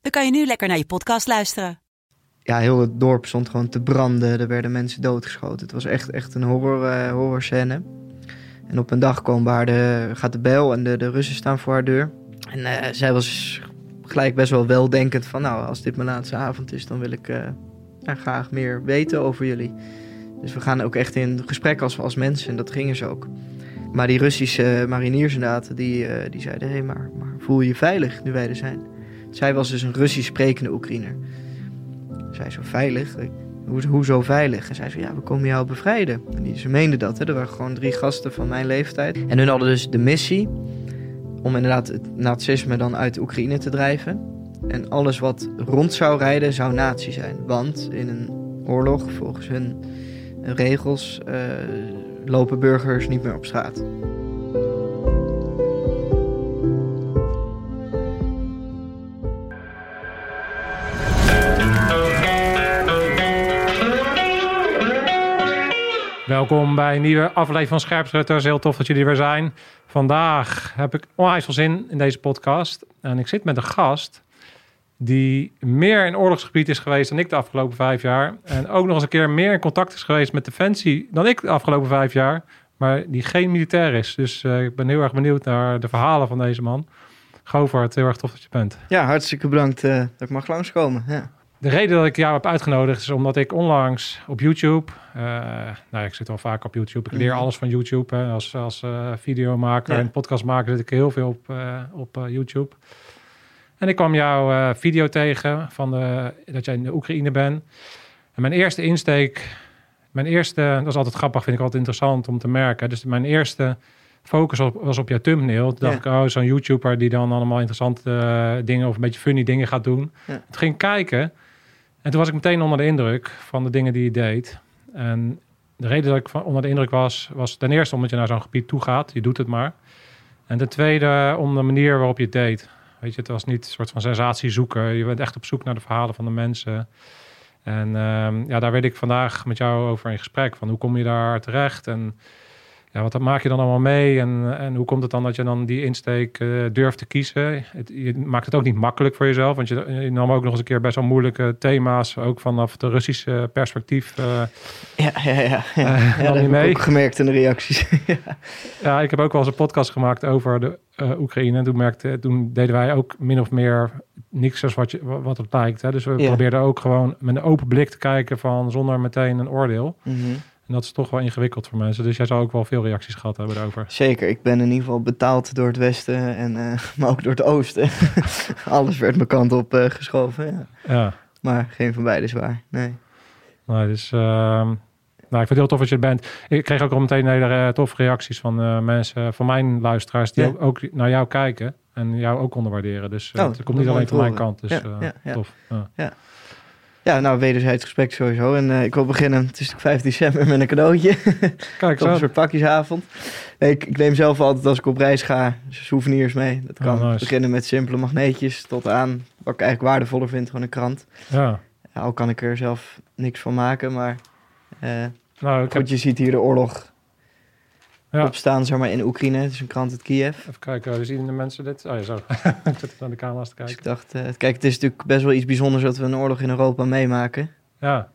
dan kan je nu lekker naar je podcast luisteren. ja, heel het dorp stond gewoon te branden. Er werden mensen doodgeschoten. Het was echt, echt een horror, eh horror scène. En op een dag kwam waar de, gaat de bel en de, de Russen staan voor haar deur. En eh, zij was gelijk best wel weldenkend van... nou, als dit mijn laatste avond is, dan wil ik eh, graag meer weten over jullie. Dus we gaan ook echt in gesprek als, als mensen. En dat gingen ze ook. Maar die Russische mariniers inderdaad, die, die zeiden... hé, hey, maar, maar voel je je veilig nu wij er zijn? Zij was dus een Russisch sprekende Oekraïner. Zij zo veilig? Hoe, hoezo veilig? En zij zo, ja, we komen jou bevrijden. En die, ze meenden dat, hè. Er waren gewoon drie gasten van mijn leeftijd. En hun hadden dus de missie om inderdaad het nazisme dan uit Oekraïne te drijven. En alles wat rond zou rijden, zou nazi zijn. Want in een oorlog, volgens hun regels, eh, lopen burgers niet meer op straat. Welkom bij een nieuwe aflevering van Scherpschutters. Heel tof dat jullie er weer zijn. Vandaag heb ik onwijs veel zin in deze podcast. En ik zit met een gast die meer in oorlogsgebied is geweest dan ik de afgelopen vijf jaar. En ook nog eens een keer meer in contact is geweest met Defensie dan ik de afgelopen vijf jaar. Maar die geen militair is. Dus eh, ik ben heel erg benieuwd naar de verhalen van deze man. Govert, heel erg tof dat je bent. Ja, hartstikke bedankt eh, dat ik mag langskomen. Ja. De reden dat ik jou heb uitgenodigd is omdat ik onlangs op YouTube, eh, nou ik zit wel vaak op YouTube, ik leer Mhm. alles van YouTube. Hè. Als, als eh, videomaker Ja. en podcastmaker zit ik heel veel op, eh, op YouTube. En ik kwam jouw video tegen van de, dat jij in de Oekraïne bent. En mijn eerste insteek, mijn eerste, dat is altijd grappig, vind ik altijd interessant om te merken. Dus mijn eerste focus was, was op jouw thumbnail. Toen dacht ik, oh, zo'n YouTuber die dan allemaal interessante dingen of een beetje funny dingen gaat doen. Ja. Toen ging ik kijken en toen was ik meteen onder de indruk van de dingen die je deed. En de reden dat ik onder de indruk was, was ten eerste omdat je naar zo'n gebied toe gaat. Je doet het maar. En ten tweede om de manier waarop je het deed. Weet je, het was niet een soort van sensatie zoeken. Je bent echt op zoek naar de verhalen van de mensen. En ehm, ja, daar weet ik vandaag met jou over in gesprek. Van hoe kom je daar terecht? En ja, wat maak je dan allemaal mee? En, en hoe komt het dan dat je dan die insteek eh, durft te kiezen? Het, je maakt het ook niet makkelijk voor jezelf. Want je, je nam ook nog eens een keer best wel moeilijke thema's. Ook vanaf het Russische perspectief. eh, Ja, ja, ja. ja. Eh, ja dat heb ik ook gemerkt in de reacties. ja. Ja, ik heb ook wel eens een podcast gemaakt over de Oekraïne. En toen, merkte, toen deden wij ook min of meer niks als wat, je, wat het lijkt. Hè. Dus we probeerden ook gewoon met een open blik te kijken van zonder meteen een oordeel. Mhm. En dat is toch wel ingewikkeld voor mensen. Dus jij zou ook wel veel reacties gehad hebben daarover. Zeker, ik ben in ieder geval betaald door het westen, en, eh, maar ook door het oosten. Alles werd mijn kant op eh, geschoven, ja. Ja, Maar geen van beide is waar, nee. nou, dus... ehm, nou, ik vind het heel tof dat je er bent. Ik kreeg ook al meteen hele eh, toffe reacties van mensen, van mijn luisteraars, die Ja. ook, naar jou kijken en jou ook onderwaarderen. Dus Oh, het komt niet alleen van mijn kant. Dus ja. tof. Ja. Ja, nou, wederzijds respect sowieso. En eh, ik wil beginnen, het is natuurlijk 5 december, met een cadeautje. Kijk, Op een soort pakjesavond. Nee, ik, ik neem zelf altijd als ik op reis ga souvenirs mee. Dat kan Oh, nice. beginnen met simpele magneetjes tot aan, wat ik eigenlijk waardevoller vind, gewoon een krant. Ja. Al kan ik er zelf niks van maken, maar... eh, Nou, ik heb goed, je ziet hier de oorlog Ja. opstaan, zeg maar, in Oekraïne. Het is een krant uit Kiev. Even kijken, hoe zien de mensen dit? Oh ja, zo. ik zit naar de camera's te Dus ik kijken. dacht, eh, kijk, het is natuurlijk best wel iets bijzonders dat we een oorlog in Europa meemaken. Ja,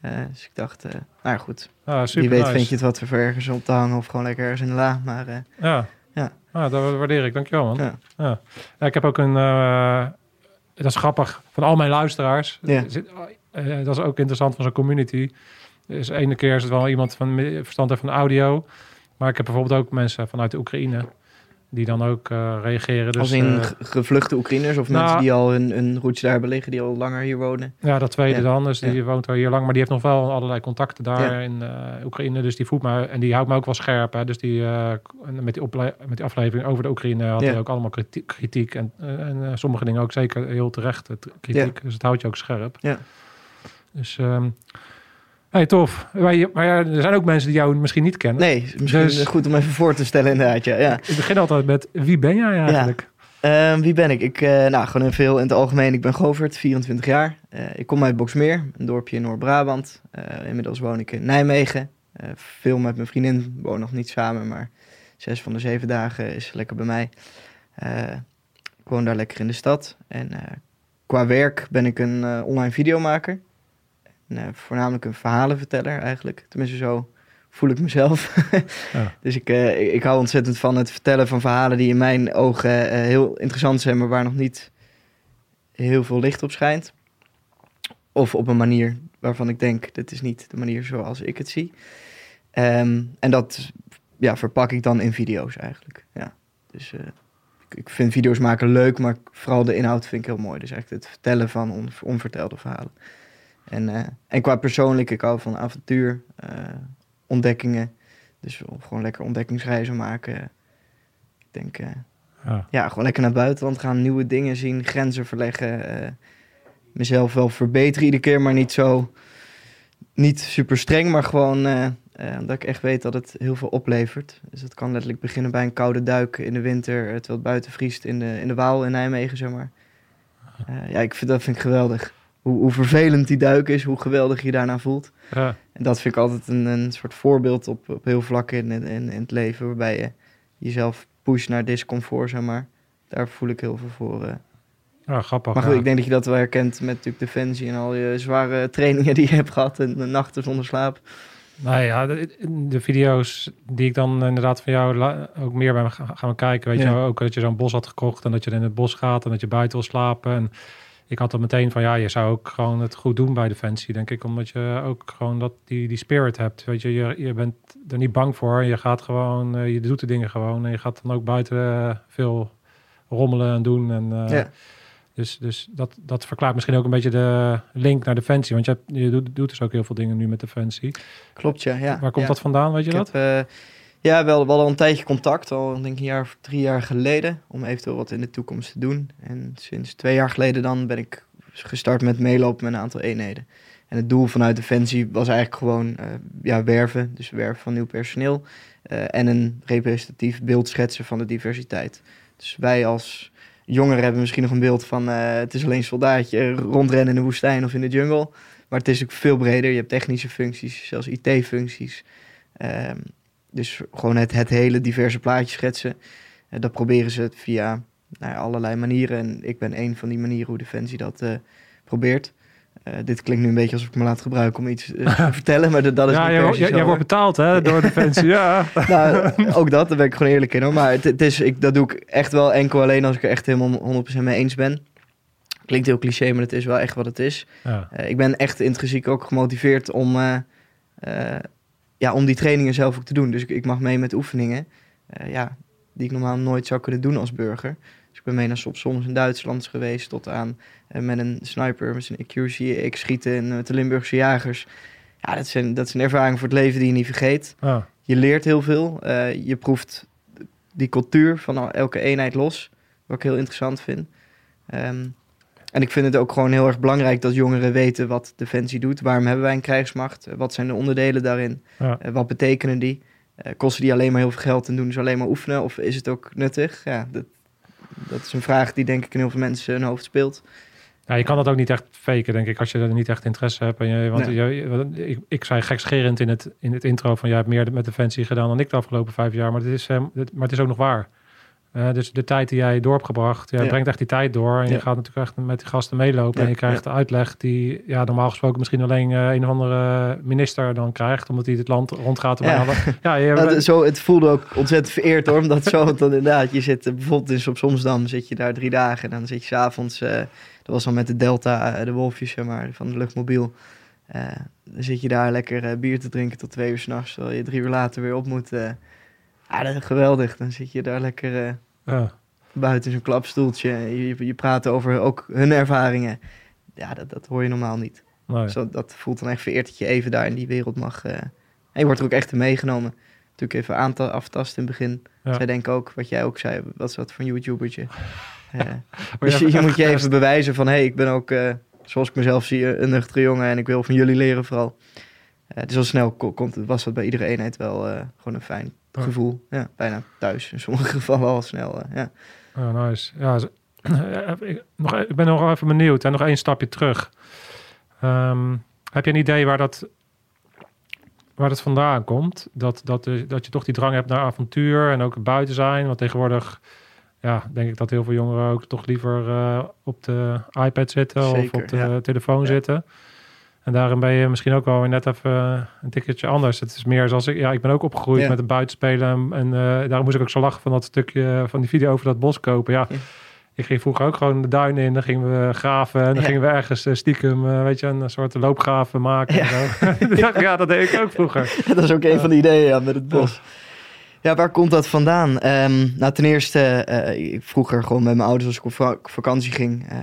Eh, dus ik dacht, eh, nou ja, goed. ah, super Wie weet nice. vind je het wat voor ergens op te hangen of gewoon lekker ergens in de la. Maar Ja. Ja. Ah, dat waardeer ik. Dankjewel, man. Ja. Ja. Ja, ik heb ook een... dat is grappig. Van al mijn luisteraars. Ja. Dat is ook interessant van zo'n community. Dus de ene keer is het wel iemand van verstand heeft van audio. Maar ik heb bijvoorbeeld ook mensen vanuit de Oekraïne. die dan ook eh, reageren. Dus, Als in eh, ge- gevluchte Oekraïners of nou- mensen die al hun, hun roots daar hebben liggen, die al langer hier wonen. Ja, dat tweede Ja. dan. Dus die Ja. woont al hier lang. Maar die heeft nog wel allerlei contacten daar Ja. in eh, Oekraïne. Dus die voelt me... En die houdt me ook wel scherp. Hè. Dus die, met, die met die aflevering over de Oekraïne had Ja. hij ook allemaal kritiek. kritiek en en sommige dingen ook zeker heel terecht kritiek. Dus het houdt je ook scherp. Ja. Dus... ehm hey, tof. Maar, maar ja, er zijn ook mensen die jou misschien niet kennen. Nee, is misschien Dus- goed om even voor te stellen inderdaad. Ja, ja. Ik begin altijd met, wie ben jij eigenlijk? Ehm, wie ben ik? Ik, eh, nou, gewoon in veel in het algemeen. Ik ben Govert, 24 jaar. Eh, ik kom uit Boksmeer, een dorpje in Noord-Brabant. Eh, inmiddels woon ik in Nijmegen. Veel met mijn vriendin, wonen nog niet samen, maar zes van de zeven dagen is lekker bij mij. Ik woon daar lekker in de stad. En qua werk ben ik een online videomaker. Eh, voornamelijk een verhalenverteller eigenlijk. Tenminste, zo voel ik mezelf. Ja. Dus ik, eh, ik, ik hou ontzettend van het vertellen van verhalen die in mijn ogen eh, heel interessant zijn, maar waar nog niet heel veel licht op schijnt. Of op een manier waarvan ik denk, dit is niet de manier zoals ik het zie. Ehm, en dat ja, verpak ik dan in video's eigenlijk. Ja. Dus ik, ik vind video's maken leuk, maar vooral de inhoud vind ik heel mooi. Dus eigenlijk het vertellen van on- onvertelde verhalen. En, eh, en qua persoonlijk, ik hou van avontuur, eh, ontdekkingen. Dus gewoon lekker ontdekkingsreizen maken. Ik denk, eh, Ja. ja, gewoon lekker naar het buitenland gaan, nieuwe dingen zien, grenzen verleggen. mezelf wel verbeteren iedere keer, maar niet zo, niet super streng, maar gewoon eh, dat ik echt weet dat het heel veel oplevert. Dus dat kan letterlijk beginnen bij een koude duik in de winter, terwijl het buiten vriest in de, in de Waal in Nijmegen, zeg maar. Ja, ik vind, dat vind ik geweldig. Hoe, hoe vervelend die duik is, hoe geweldig je je daarna voelt. Ja. En dat vind ik altijd een, een soort voorbeeld op, op heel vlakken in, in, in het leven. Waarbij je jezelf pusht naar discomfort, zeg maar. Daar voel ik heel veel voor. eh. Ja, grappig. Maar goed, ja. ik denk dat je dat wel herkent met natuurlijk Defensie en al je zware trainingen die je hebt gehad. En de nachten zonder slaap. Nou ja, de, de video's die ik dan inderdaad van jou la- ook meer ben gaan gaan kijken. Weet Ja. je, ook dat je zo'n bos had gekocht en dat je in het bos gaat en dat je buiten wil slapen. En ik had dan meteen van ja, je zou ook gewoon het goed doen bij Defensie, denk ik. Omdat je ook gewoon dat, die, die spirit hebt. Weet je, je, je bent er niet bang voor. Je gaat gewoon, eh, je doet de dingen gewoon. En je gaat dan ook buiten eh, veel rommelen en doen. En, eh, Ja. Dus, dus dat, dat verklaart misschien ook een beetje de link naar Defensie. Want je, hebt, je doet, doet dus ook heel veel dingen nu met Defensie. Klopt, ja. ja Waar komt ja. dat vandaan, weet je Ik dat? heb, ja, wel, wel al een tijdje contact, al denk een jaar of drie jaar geleden, om eventueel wat in de toekomst te doen. En sinds twee jaar geleden dan ben ik gestart met meelopen met een aantal eenheden. En het doel vanuit Defensie was eigenlijk gewoon eh, ja, werven, dus werven van nieuw personeel. eh, en een representatief beeld schetsen van de diversiteit. Dus wij als jongeren hebben misschien nog een beeld van eh, het is alleen een soldaatje rondrennen in de woestijn of in de jungle. Maar het is ook veel breder. Je hebt technische functies, zelfs IT-functies. Ehm, dus gewoon het, het hele diverse plaatje schetsen. Eh, dat proberen ze via nou ja, allerlei manieren. En ik ben een van die manieren hoe Defensie dat eh, probeert. Eh, dit klinkt nu een beetje alsof ik me laat gebruiken om iets te vertellen, maar dat, dat is ja, niet jij, jij, wordt betaald hè, door Defensie. ja. Nou, ook dat, daar ben ik gewoon eerlijk in hoor. Maar het, het is, ik, dat doe ik echt wel enkel alleen als ik er echt helemaal 100% mee eens ben. Klinkt heel cliché, maar het is wel echt wat het is. Ja. Ik ben echt intrinsiek ook gemotiveerd om, ja, om die trainingen zelf ook te doen. Dus ik, ik mag mee met oefeningen eh, ja, die ik normaal nooit zou kunnen doen als burger. Dus ik ben mee naar soms in Duitsland geweest tot aan eh, met een sniper, met zijn EQC, schieten en met de Limburgse jagers. Ja, dat zijn, dat zijn ervaringen voor het leven die je niet vergeet. Ja. Je leert heel veel. eh, je proeft die cultuur van elke eenheid los. Wat ik heel interessant vind. Ehm, en ik vind het ook gewoon heel erg belangrijk dat jongeren weten wat Defensie doet. Waarom hebben wij een krijgsmacht? Eh, Wat zijn de onderdelen daarin? Ja. Eh, wat betekenen die? Eh, kosten die alleen maar heel veel geld en doen ze alleen maar oefenen? Of is het ook nuttig? Ja, dat, dat is een vraag die denk ik in heel veel mensen hun hoofd speelt. Ja, je kan dat ook niet echt faken, denk ik, als je er niet echt interesse hebt. En je, want Nee. je, je- ik, ik zei gekscherend in het, in het intro van... jij hebt meer met Defensie gedaan dan ik de afgelopen vijf jaar. Maar het is, maar het is ook nog waar. Eh, dus de tijd die jij door hebt gebracht, jij Ja. brengt echt die tijd door. En je gaat natuurlijk echt met die gasten meelopen. Ja, En je krijgt de uitleg die ja, normaal gesproken misschien alleen eh, een of andere minister dan krijgt. Omdat hij het land rondgaat. Ja. Ja, je, Nou, zo, het voelde ook ontzettend vereerd hoor, omdat zo dan inderdaad, je zit eh, bijvoorbeeld in Soms Somsdam, zit je daar drie dagen en dan zit je s'avonds, eh dat was dan met de Delta, de wolfjes zeg maar, van de luchtmobiel. Dan zit je daar lekker bier te drinken tot twee uur s'nachts, terwijl je drie uur later weer op moet. Ja, dat is geweldig. Dan zit je daar lekker eh, Ja. buiten zo'n klapstoeltje. Je, je, praat over ook hun ervaringen. Ja, dat, dat hoor je normaal niet. Nee. Zo, dat voelt dan echt vereerd dat je even daar in die wereld mag. eh, en je wordt er ook echt in meegenomen. Natuurlijk even aanta- aftasten in het begin. Ja. Zij denken ook, wat jij ook zei, wat is dat voor een YouTubertje? Eh, Word dus je, je moet je even bewijzen van, hé, hey, ik ben ook, zoals ik mezelf zie, een nuchtere jongen en ik wil van jullie leren vooral. Dus al snel ko- komt, was dat bij iedere eenheid wel gewoon een fijn Ja. gevoel. Ja, bijna thuis. In sommige gevallen al snel, eh, ja. Oh, nice. Ja, ze- ik, nog, ik ben nog wel even benieuwd. En nog één stapje terug. Ehm, heb je een idee waar dat, waar dat vandaan komt? Dat, dat, eh, dat je toch die drang hebt naar avontuur en ook buiten zijn. Want tegenwoordig ja, denk ik dat heel veel jongeren ook toch liever eh, op de iPad zitten of op de ja. telefoon Ja. zitten. En daarin ben je misschien ook wel weer net even een tikkeltje anders. Het is meer zoals ik, ja, ik ben ook opgegroeid Ja. met het buitenspelen. En, en eh, daarom moest ik ook zo lachen van dat stukje van die video over dat bos kopen. Ja, Ja. ik ging vroeger ook gewoon de duin in. Dan gingen we graven en dan gingen we ergens eh, stiekem, eh, weet je, een soort loopgraven maken. Ja. En zo. dat deed ik ook vroeger. dat is ook een van de ideeën ja, met het bos. Ja, waar komt dat vandaan? Ehm, nou, ten eerste, eh, ik vroeger gewoon met mijn ouders als ik op va- vakantie ging, eh,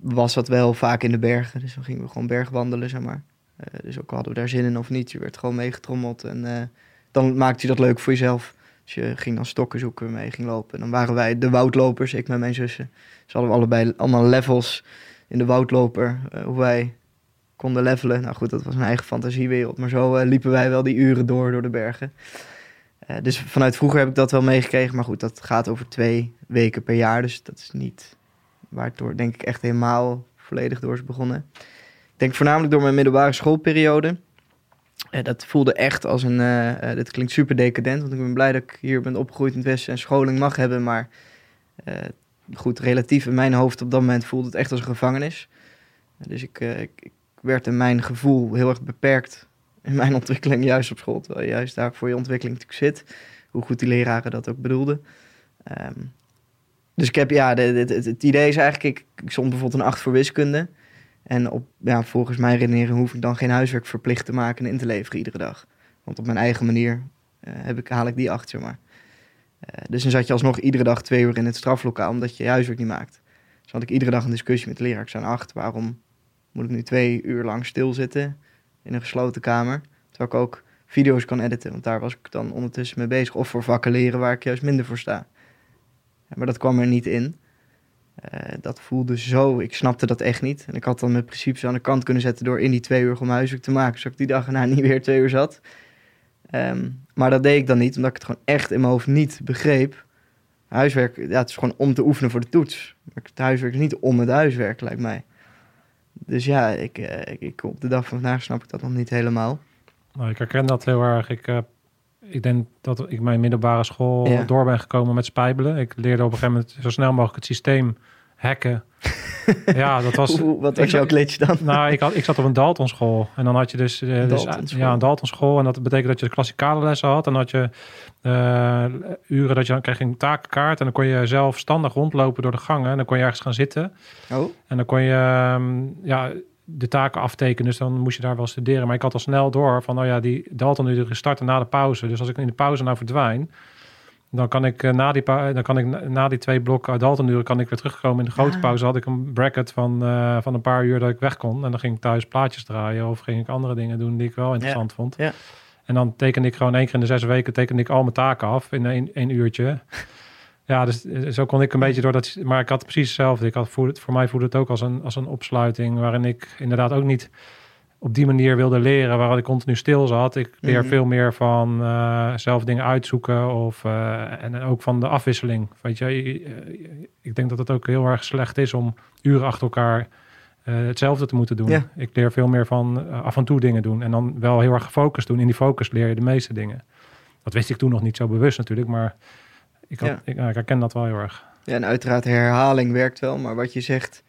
was dat wel vaak in de bergen. Dus dan gingen we gewoon bergwandelen, zeg maar. Eh, dus ook hadden we daar zin in of niet, je werd gewoon meegetrommeld. En eh, dan maakte je dat leuk voor jezelf. Dus je ging dan stokken zoeken, mee ging lopen. En dan waren wij de woudlopers, ik met mijn zussen. Dus hadden we allebei allemaal levels in de woudloper, eh, hoe wij konden levelen. Nou goed, dat was een eigen fantasiewereld. Maar zo liepen wij wel die uren door, door de bergen. Dus vanuit vroeger heb ik dat wel meegekregen. Maar goed, dat gaat over twee weken per jaar. Dus dat is niet waar het door, denk ik, echt helemaal volledig door is begonnen. Ik denk voornamelijk door mijn middelbare schoolperiode. Eh, dat voelde echt als een... eh eh, dit klinkt super decadent, want ik ben blij dat ik hier ben opgegroeid in het Westen en scholing mag hebben. Maar goed, relatief in mijn hoofd op dat moment voelde het echt als een gevangenis. Dus ik, ik, ik werd in mijn gevoel heel erg beperkt in mijn ontwikkeling juist op school. Terwijl juist daar voor je ontwikkeling natuurlijk zit. Hoe goed die leraren dat ook bedoelden. Ehm, dus ik heb, ja, het idee is eigenlijk, ik, stond bijvoorbeeld een 8 voor wiskunde. En op, ja, volgens mijn redenering hoef ik dan geen huiswerk verplicht te maken en in te leveren iedere dag. Want op mijn eigen manier eh, heb ik, haal ik die 8, zeg maar. Eh, dus dan zat je alsnog iedere dag twee uur in het straflokaal omdat je je huiswerk niet maakt. Dus had ik iedere dag een discussie met de leraar. Ik zei, 8, waarom moet ik nu twee uur lang stilzitten in een gesloten kamer? Terwijl ik ook video's kan editen, want daar was ik dan ondertussen mee bezig. Of voor vakken leren waar ik juist minder voor sta. Maar dat kwam er niet in. Eh, dat voelde zo, ik snapte dat echt niet. En ik had dan mijn principes aan de kant kunnen zetten door in die twee uur om huiswerk te maken. Zodat ik die dag erna niet weer twee uur zat. Ehm, maar dat deed ik dan niet, omdat ik het gewoon echt in mijn hoofd niet begreep. Huiswerk, ja, het is gewoon om te oefenen voor de toets. Maar het huiswerk is niet om het huiswerk, lijkt mij. Dus ja, ik, eh, ik, op de dag van vandaag snap ik dat nog niet helemaal. Nou, ik herken dat heel erg. Ik, eh, ik denk dat ik mijn middelbare school Ja. door ben gekomen met spijbelen. Ik leerde op een gegeven moment zo snel mogelijk het systeem hacken. ja, dat was... Wat ik was jouw glitch dan? Nou, ik, had, ik zat op een Dalton school. En dan had je dus, eh, dus Daltonschool. ja, een Dalton school. En dat betekent dat je de klassikale lessen had. En had je eh, uren dat je dan kreeg je een takenkaart. En dan kon je zelfstandig rondlopen door de gangen. En dan kon je ergens gaan zitten. Oh, En dan kon je ehm, ja, de taken aftekenen. Dus dan moest je daar wel studeren. Maar ik had al snel door van, nou ja, die Dalton uren starten na de pauze. Dus als ik in de pauze nou verdwijn, dan kan ik eh, na die, dan kan ik na- die twee blokken Dalton uren kan ik weer terugkomen. In de grote pauze had ik een bracket van, eh, van een paar uur dat ik weg kon. En dan ging ik thuis plaatjes draaien of ging ik andere dingen doen die ik wel interessant vond. ja. En dan tekende ik gewoon één keer in de zes weken tekende ik al mijn taken af in één, één uurtje. Ja, dus eh, zo kon ik een beetje door dat. Maar ik had precies hetzelfde. Ik had voor, voor mij voelde het ook als een, als een opsluiting. Waarin ik inderdaad ook niet op die manier wilde leren. Waar ik continu stil zat. Ik leer Mhm. veel meer van eh, zelf dingen uitzoeken. Of, eh, en ook van de afwisseling. Weet je, ik denk dat het ook heel erg slecht is om uren achter elkaar. hetzelfde te moeten doen. Ja. Ik leer veel meer van af en toe dingen doen. En dan wel heel erg gefocust doen. In die focus leer je de meeste dingen. Dat wist ik toen nog niet zo bewust natuurlijk. Maar ik, had, Ja. ik, herken dat wel heel erg. Ja, en uiteraard herhaling werkt wel, maar wat je zegt,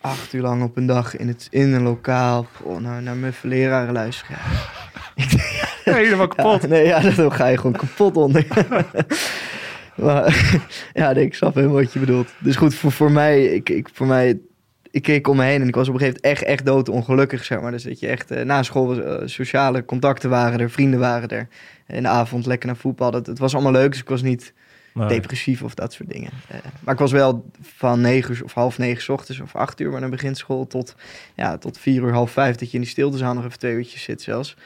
acht uur lang op een dag in, het, in een lokaal, oh, nou, naar muffe leraren luisteren. Ja, Helemaal kapot. Ja, nee, ja, daar ga je gewoon kapot onder. maar, ja, nee, ik snap helemaal wat je bedoelt. Dus goed, voor, voor mij, ik, ik, voor mij, ik keek om me heen en ik was op een gegeven moment echt, echt doodongelukkig, zeg maar. Dus dat je echt eh, na school eh, sociale contacten waren er, vrienden waren er. In de avond lekker naar voetbal. Dat, het was allemaal leuk, dus ik was niet Depressief of dat soort dingen. Eh, maar ik was wel van negen of half negen ochtends of acht uur, maar dan begint school tot, ja, tot vier uur, half vijf, dat je in die stiltezaal nog even twee uurtjes zit zelfs.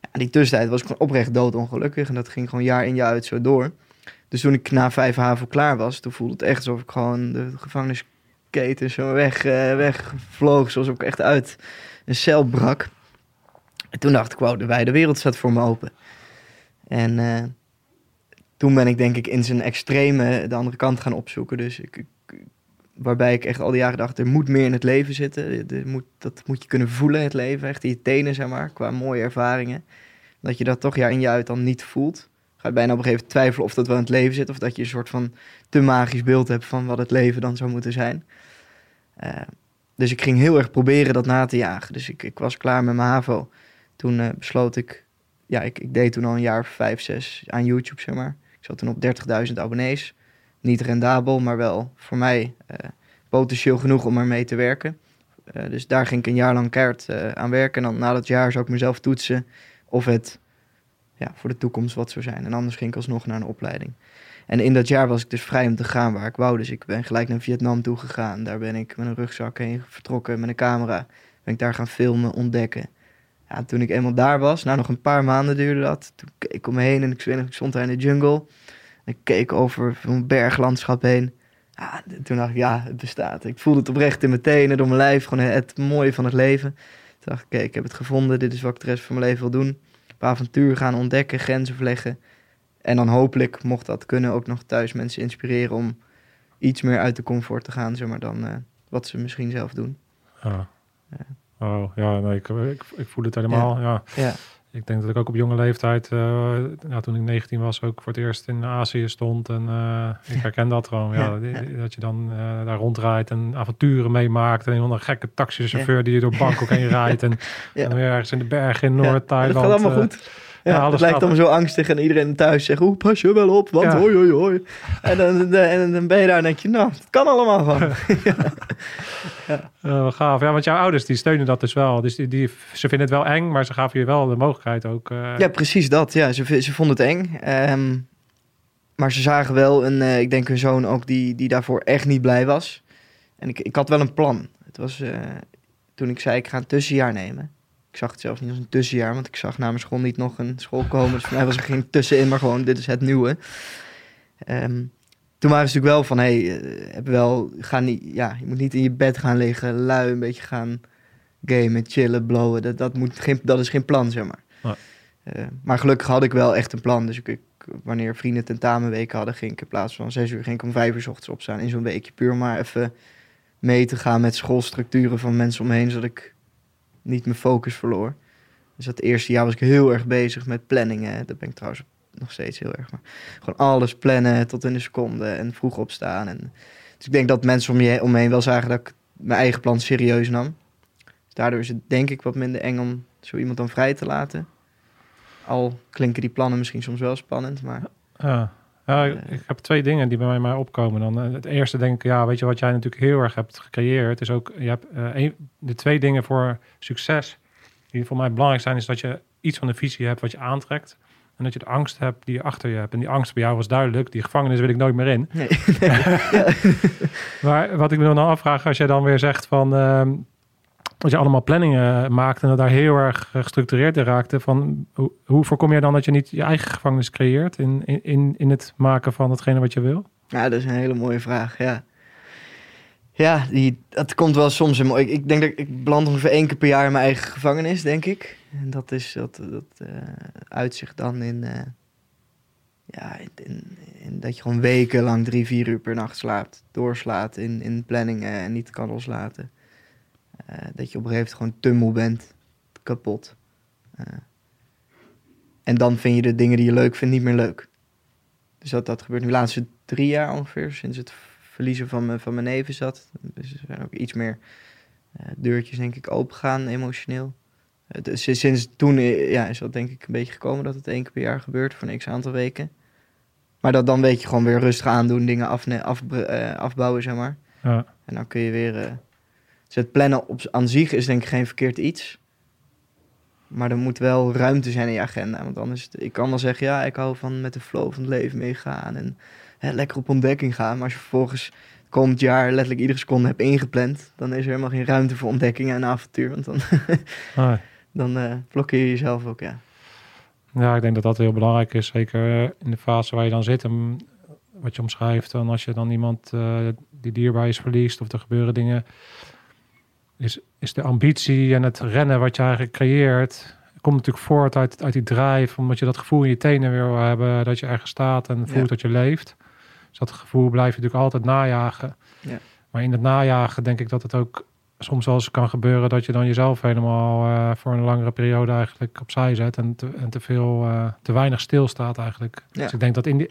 Ja, die tussentijd was ik gewoon oprecht doodongelukkig en dat ging gewoon jaar in jaar uit zo door. Dus toen ik na vijf haven klaar was, toen voelde het echt alsof ik gewoon de gevangenisketen zo weg, eh, wegvloog, zoals ik echt uit een cel brak. En toen dacht ik, wauw, de wijde wereld staat voor me open. En eh, toen ben ik denk ik in zijn extreme de andere kant gaan opzoeken. Dus ik, waarbij ik echt al die jaren dacht, er moet meer in het leven zitten. Moet, dat moet je kunnen voelen, het leven. Echt je tenen, zeg maar, qua mooie ervaringen. Dat je dat toch jaar in jaar uit dan niet voelt. Ga je bijna op een gegeven moment twijfelen of dat wel in het leven zit. Of dat je een soort van te magisch beeld hebt van wat het leven dan zou moeten zijn. Eh, dus ik ging heel erg proberen dat na te jagen. Dus ik, ik was klaar met mijn HAVO. Toen eh, besloot ik, ja, ik, ik deed toen al een jaar of vijf, zes aan YouTube, zeg maar. Zat toen op 30.000 abonnees. Niet rendabel, maar wel voor mij eh, potentieel genoeg om ermee te werken. Eh, dus daar ging ik een jaar lang keihard eh, aan werken. En dan na dat jaar zou ik mezelf toetsen of het ja, voor de toekomst wat zou zijn. En anders ging ik alsnog naar een opleiding. En in dat jaar was ik dus vrij om te gaan waar ik wou. Dus ik ben gelijk naar Vietnam toe gegaan. Daar ben ik met een rugzak heen vertrokken, met een camera. Ben ik daar gaan filmen, ontdekken. Ja, toen ik eenmaal daar was, nou nog een paar maanden duurde dat. Toen keek ik om me heen en ik, stond daar in de jungle. Ik keek over een berglandschap heen. Ja, toen dacht ik, ja, het bestaat. Ik voelde het oprecht in mijn tenen, door mijn lijf. Gewoon het mooie van het leven. Toen dacht ik, oké, ik heb het gevonden. Dit is wat ik de rest van mijn leven wil doen. Op avontuur gaan ontdekken, grenzen verleggen. En dan hopelijk, mocht dat kunnen, ook nog thuis mensen inspireren om iets meer uit de comfort te gaan, zeg maar, dan eh, wat ze misschien zelf doen. Ja. Ja. Oh, ja, nee, ik, ik, ik voel het helemaal. Ja. Ja, Ik denk dat ik ook op jonge leeftijd, nou, toen ik 19 was, ook voor het eerst in Azië stond. En eh, ik herken dat gewoon. Ja, Dat je dan eh, daar rondrijdt en avonturen meemaakt. En een gekke taxichauffeur die je door Bangkok heen rijdt. En, en weer ergens in de bergen in Noord-Thailand. Het gaat allemaal goed. Ja, ja, alles het lijkt allemaal zo angstig en iedereen thuis zegt, oeh, pas je wel op, want Ja. hoi, hoi, hoi. En dan, en dan ben je daar en denk je, nou, het kan allemaal gewoon. Eh, wat gaaf. Ja, want jouw ouders die steunen dat dus wel. Dus die, die, ze vinden het wel eng, maar ze gaven je wel de mogelijkheid ook. eh, Ja, precies dat. Ja, ze, ze vonden het eng. Ehm, maar ze zagen wel een, eh, ik denk een zoon ook die, die daarvoor echt niet blij was. En ik, ik had wel een plan. Het was eh, toen ik zei, ik ga een tussenjaar nemen. Ik zag het zelfs niet als een tussenjaar, want ik zag na mijn school niet nog een school komen. Dus voor mij was er geen tussenin, maar gewoon, dit is het nieuwe. Ehm, toen waren ze natuurlijk wel van, hé, hey, eh, heb wel, ga niet, ja, je moet niet in je bed gaan liggen, lui, een beetje gaan gamen, chillen, blowen. Dat, dat, moet geen, dat is geen plan, zeg maar. Eh, maar gelukkig had ik wel echt een plan. Dus ik, ik- wanneer vrienden tentamenweken hadden, ging ik in plaats van zes uur, ging ik om vijf uur 's ochtends opstaan in zo'n weekje. Puur maar even mee te gaan met schoolstructuren van mensen omheen, zodat ik niet mijn focus verloor. Dus dat eerste jaar was ik heel erg bezig met planningen. Dat ben ik trouwens nog steeds heel erg. Maar gewoon alles plannen tot in de seconde en vroeg opstaan. En, dus ik denk dat mensen om je om me heen wel zagen dat ik mijn eigen plan serieus nam. Dus daardoor is het denk ik wat minder eng om zo iemand dan vrij te laten. Al klinken die plannen misschien soms wel spannend, maar. Ja, ik, Eh. ik heb twee dingen die bij mij maar opkomen. Dan, Eh, het eerste denk ik, ja, weet je wat jij natuurlijk heel erg hebt gecreëerd, is ook, je hebt eh, een, de twee dingen voor succes die voor mij belangrijk zijn, is dat je iets van de visie hebt wat je aantrekt. En dat je de angst hebt die je achter je hebt. En die angst bij jou was duidelijk. Die gevangenis wil ik nooit meer in. nee. Maar wat ik me dan afvraag, als jij dan weer zegt van... ehm dat je allemaal planningen maakt en dat daar heel erg gestructureerd in raakte. Van, hoe, voorkom je dan dat je niet je eigen gevangenis creëert in, in- in, het maken van hetgene wat je wil? Ja, dat is een hele mooie vraag, ja. Ja, die, dat komt wel soms in. Ik, ik denk dat ik, beland ongeveer één keer per jaar in mijn eigen gevangenis, denk ik. En dat is dat, dat eh, uitzicht dan in, eh, ja, in, in dat je gewoon wekenlang drie, vier uur per nacht slaapt, doorslaat in, in planningen en niet kan loslaten. Eh, dat je op een gegeven moment gewoon te moe bent, kapot. Eh, en dan vind je de dingen die je leuk vindt niet meer leuk. Dus dat, dat gebeurt nu de laatste drie jaar ongeveer, sinds het verliezen van mijn, van mijn neven zat. Dus er zijn ook iets meer eh, deurtjes, denk ik, opengaan emotioneel. Dus sinds- toen ja, is dat denk ik een beetje gekomen dat het één keer per jaar gebeurt voor een x aantal weken. Maar dat dan weet je gewoon weer rustig aandoen, dingen afne- af, afbouwen, zeg maar. Ja. En dan kun je weer Dus het plannen op, aan zich is denk ik geen verkeerd iets. Maar er moet wel ruimte zijn in je agenda. Want anders, ik kan wel zeggen, ja, ik hou van met de flow van het leven meegaan. En hè, lekker op ontdekking gaan. Maar als je vervolgens komend jaar letterlijk iedere seconde hebt ingepland, dan is er helemaal geen ruimte voor ontdekking en avontuur. Want dan, Nee. dan eh, blokkeer je jezelf ook, ja. Ja, ik denk dat dat heel belangrijk is. Zeker eh, in de fase waar je dan zit. En wat je omschrijft. En als je dan iemand eh, die dierbaar is verliest. Of er gebeuren dingen. Is, is de ambitie en het rennen wat je eigenlijk creëert. Komt natuurlijk voort uit, uit die drive. Omdat je dat gevoel in je tenen weer wil hebben. Dat je ergens staat en voelt Ja. dat je leeft. Dus dat gevoel blijf je natuurlijk altijd najagen. Ja. Maar in het najagen denk ik dat het ook soms wel eens kan gebeuren dat je dan jezelf helemaal eh, voor een langere periode eigenlijk opzij zet en te, en te veel, eh, te weinig stilstaat eigenlijk. Ja. Dus ik denk dat in die,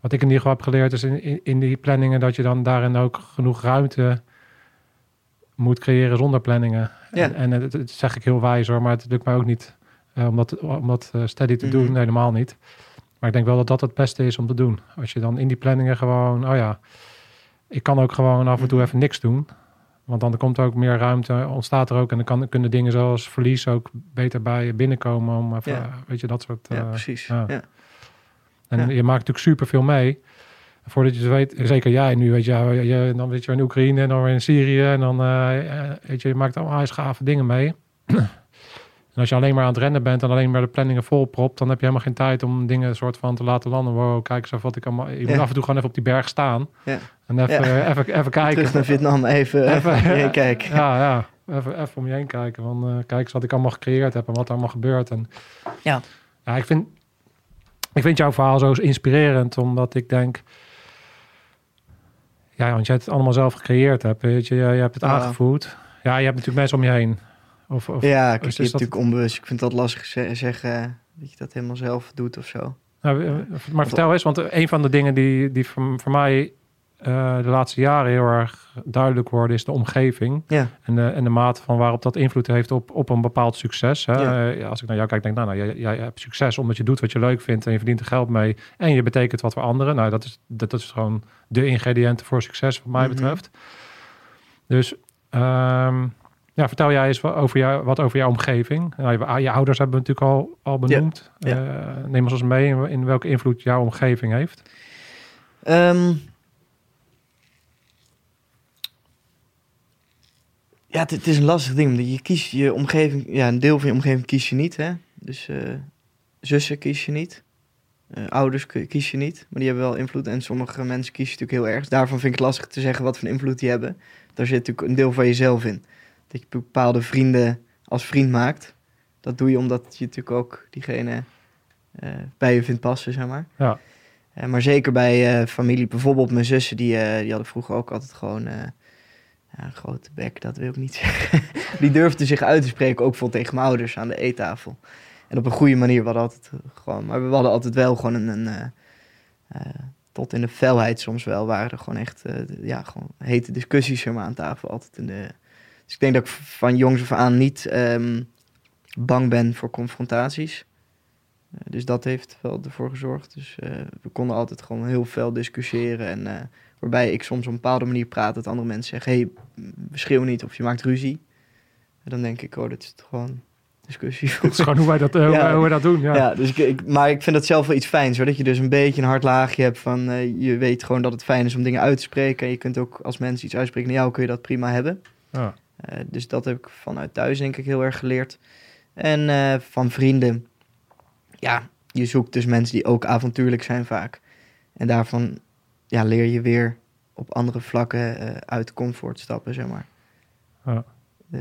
wat ik in ieder geval heb geleerd is in, in, in die planningen dat je dan daarin ook genoeg ruimte moet creëren zonder planningen. Ja. En, en het, het zeg ik heel wijs hoor, maar het lukt mij ook niet eh, om dat, om dat eh, steady te Mhm. doen, helemaal niet. Maar ik denk wel dat dat het beste is om te doen. Als je dan in die planningen gewoon, oh ja, ik kan ook gewoon af en toe Mhm. even niks doen. Want dan komt er ook meer ruimte, ontstaat er ook. En dan kan, kunnen dingen zoals verlies ook beter bij je binnenkomen. Om even, Ja. eh, weet je, dat soort... Ja, precies. ja. En je maakt natuurlijk superveel mee. Voordat je het weet, zeker jij nu, weet je, ja, je, dan weet je in Oekraïne en dan weer in Syrië. En dan, eh, eh, weet je, je maakt allemaal gave dingen mee. en als je alleen maar aan het rennen bent en alleen maar de planningen volpropt, dan heb je helemaal geen tijd om dingen soort van te laten landen. Wow, kijk eens even wat ik allemaal... Je moet Ja. af en toe gewoon even op die berg staan. Ja. En even, Ja. even, even kijken. Terug naar Vietnam, even, Even- kijken. Ja, ja. Even, even om je heen kijken. Van, eh, kijk eens wat ik allemaal gecreëerd heb en wat er allemaal gebeurt. En, Ja. ja ik, vind, ik vind jouw verhaal zo inspirerend, omdat ik denk... Ja, want jij het allemaal zelf gecreëerd hebt. Weet je, je hebt het Ja. aangevoerd. Ja, je hebt natuurlijk mensen om je heen. Of, of, Ja, kijk, je hebt dat- natuurlijk onbewust. Ik vind dat lastig ze- zeggen dat je dat helemaal zelf doet of zo. Nou, eh, maar vertel eens, want een van de dingen die, die voor, voor mij eh, de laatste jaren heel erg duidelijk worden, is de omgeving. Ja, En de, en de mate van waarop dat invloed heeft op, op een bepaald succes. Hè? Ja. Eh, als ik naar jou kijk, denk ik, nou, nou jij, jij hebt succes omdat je doet wat je leuk vindt en je verdient er geld mee. En je betekent wat voor anderen. Nou, dat is, dat, dat is gewoon de ingrediënten voor succes, wat mij Mhm. betreft. Dus ehm, ja, vertel jij eens wat over, jou, wat over jouw omgeving. Nou, je, je ouders hebben we natuurlijk al, al benoemd. Ja. Eh, neem ons eens mee in, in welke invloed jouw omgeving heeft. Ehm, ja het, het is een lastig ding. Omdat je kiest je omgeving... Ja, een deel van je omgeving kies je niet, hè. Dus eh, zussen kies je niet. Eh, ouders ki- kies je niet. Maar die hebben wel invloed. En sommige mensen kiezen natuurlijk heel erg. Daarvan vind ik het lastig te zeggen wat voor invloed die hebben. Daar zit natuurlijk een deel van jezelf in. Dat je bepaalde vrienden als vriend maakt. Dat doe je omdat je natuurlijk ook diegene eh, bij je vindt passen, zeg maar. Ja. Maar zeker bij familie, bijvoorbeeld mijn zussen, die, die hadden vroeger ook altijd gewoon ja, een grote bek, dat wil ik niet zeggen. die durfden zich uit te spreken, ook veel tegen mijn ouders aan de eettafel. En op een goede manier, we hadden altijd eh, gewoon, maar we hadden altijd wel gewoon een, een eh, eh, tot in de felheid soms wel, waren er gewoon echt, ja, gewoon hete discussies zeg maar, aan tafel altijd in de... Dus ik denk dat ik van jongs af aan niet ehm, bang ben voor confrontaties. Dus dat heeft wel ervoor gezorgd. Dus we konden altijd gewoon heel veel discussiëren. En waarbij ik soms op een bepaalde manier praat dat andere mensen zeggen: hé, hey, schreeuw niet of je maakt ruzie. En dan denk ik: oh, dit is toch gewoon discussie. Het is gewoon hoe wij dat, eh, hoe Ja. wij- hoe wij dat doen. Ja. Ja, dus ik, ik- maar ik vind dat zelf wel iets fijns hoor. Dat je dus een beetje een hard laagje hebt van eh, je weet gewoon dat het fijn is om dingen uit te spreken. En je kunt ook als mensen iets uitspreken naar jou, kun je dat prima hebben. Ja. Eh, dus dat heb ik vanuit thuis denk ik heel erg geleerd. En van vrienden, ja, je zoekt dus mensen die ook avontuurlijk zijn vaak. En daarvan ja, leer je weer op andere vlakken eh, uit de comfort stappen, zeg maar. Ja. Eh,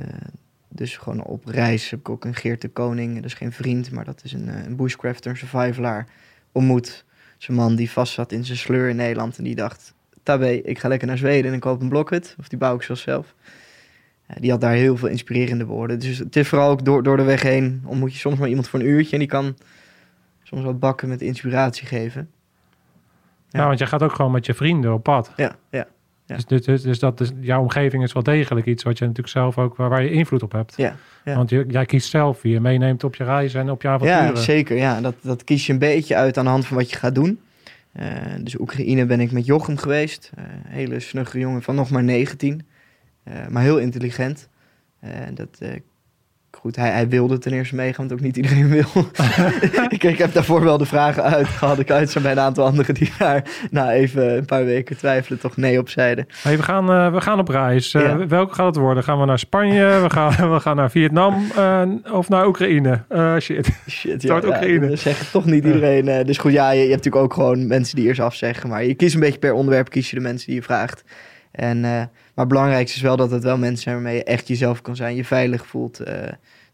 dus gewoon op reis heb ik ook een Geert de Koning, dat is geen vriend, maar dat is een, eh, een bushcrafter, een survivalaar, ontmoet. Zo'n man die vast zat in zijn sleur in Nederland en die dacht, tabé, ik ga lekker naar Zweden en ik koop een blokhut, of die bouw ik zelfs zelf. Die had daar heel veel inspirerende woorden. Dus het is vooral ook door, door de weg heen ontmoet je soms maar iemand voor een uurtje en die kan soms wat bakken met inspiratie geven. Ja. Want jij gaat ook gewoon met je vrienden op pad. Ja, ja, Ja. Dus, dus, dus, dus dat is, jouw omgeving is wel degelijk iets wat je natuurlijk zelf ook, waar, waar je invloed op hebt. ja. ja. Want je, jij kiest zelf wie je meeneemt op je reizen en op je avonturen. Ja, zeker. Ja, dat, dat kies je een beetje uit aan de hand van wat je gaat doen. Eh, dus Oekraïne ben ik met Jochem geweest. Eh, hele snuggere jongen van nog maar 19. Eh, maar heel intelligent. En dat, goed, hij, hij wilde ten eerste meegaan, want ook niet iedereen wil. ik, ik heb daarvoor wel de vragen uit gehad. Ik uit bij een aantal anderen die daar na even een paar weken twijfelen toch nee op zeiden. Hey, we, gaan, eh, we gaan op reis. Ja. Welke gaat het worden? Gaan we naar Spanje? We gaan, we gaan naar Vietnam eh, of naar Oekraïne? Shit. Shit, wordt Oekraïne. dat zegt toch niet iedereen. dus goed, ja, je, je hebt natuurlijk ook gewoon mensen die eerst afzeggen. Maar je kiest een beetje per onderwerp, kies je de mensen die je vraagt. En, maar het belangrijkste is wel dat het wel mensen zijn waarmee je echt jezelf kan zijn. Je veilig voelt.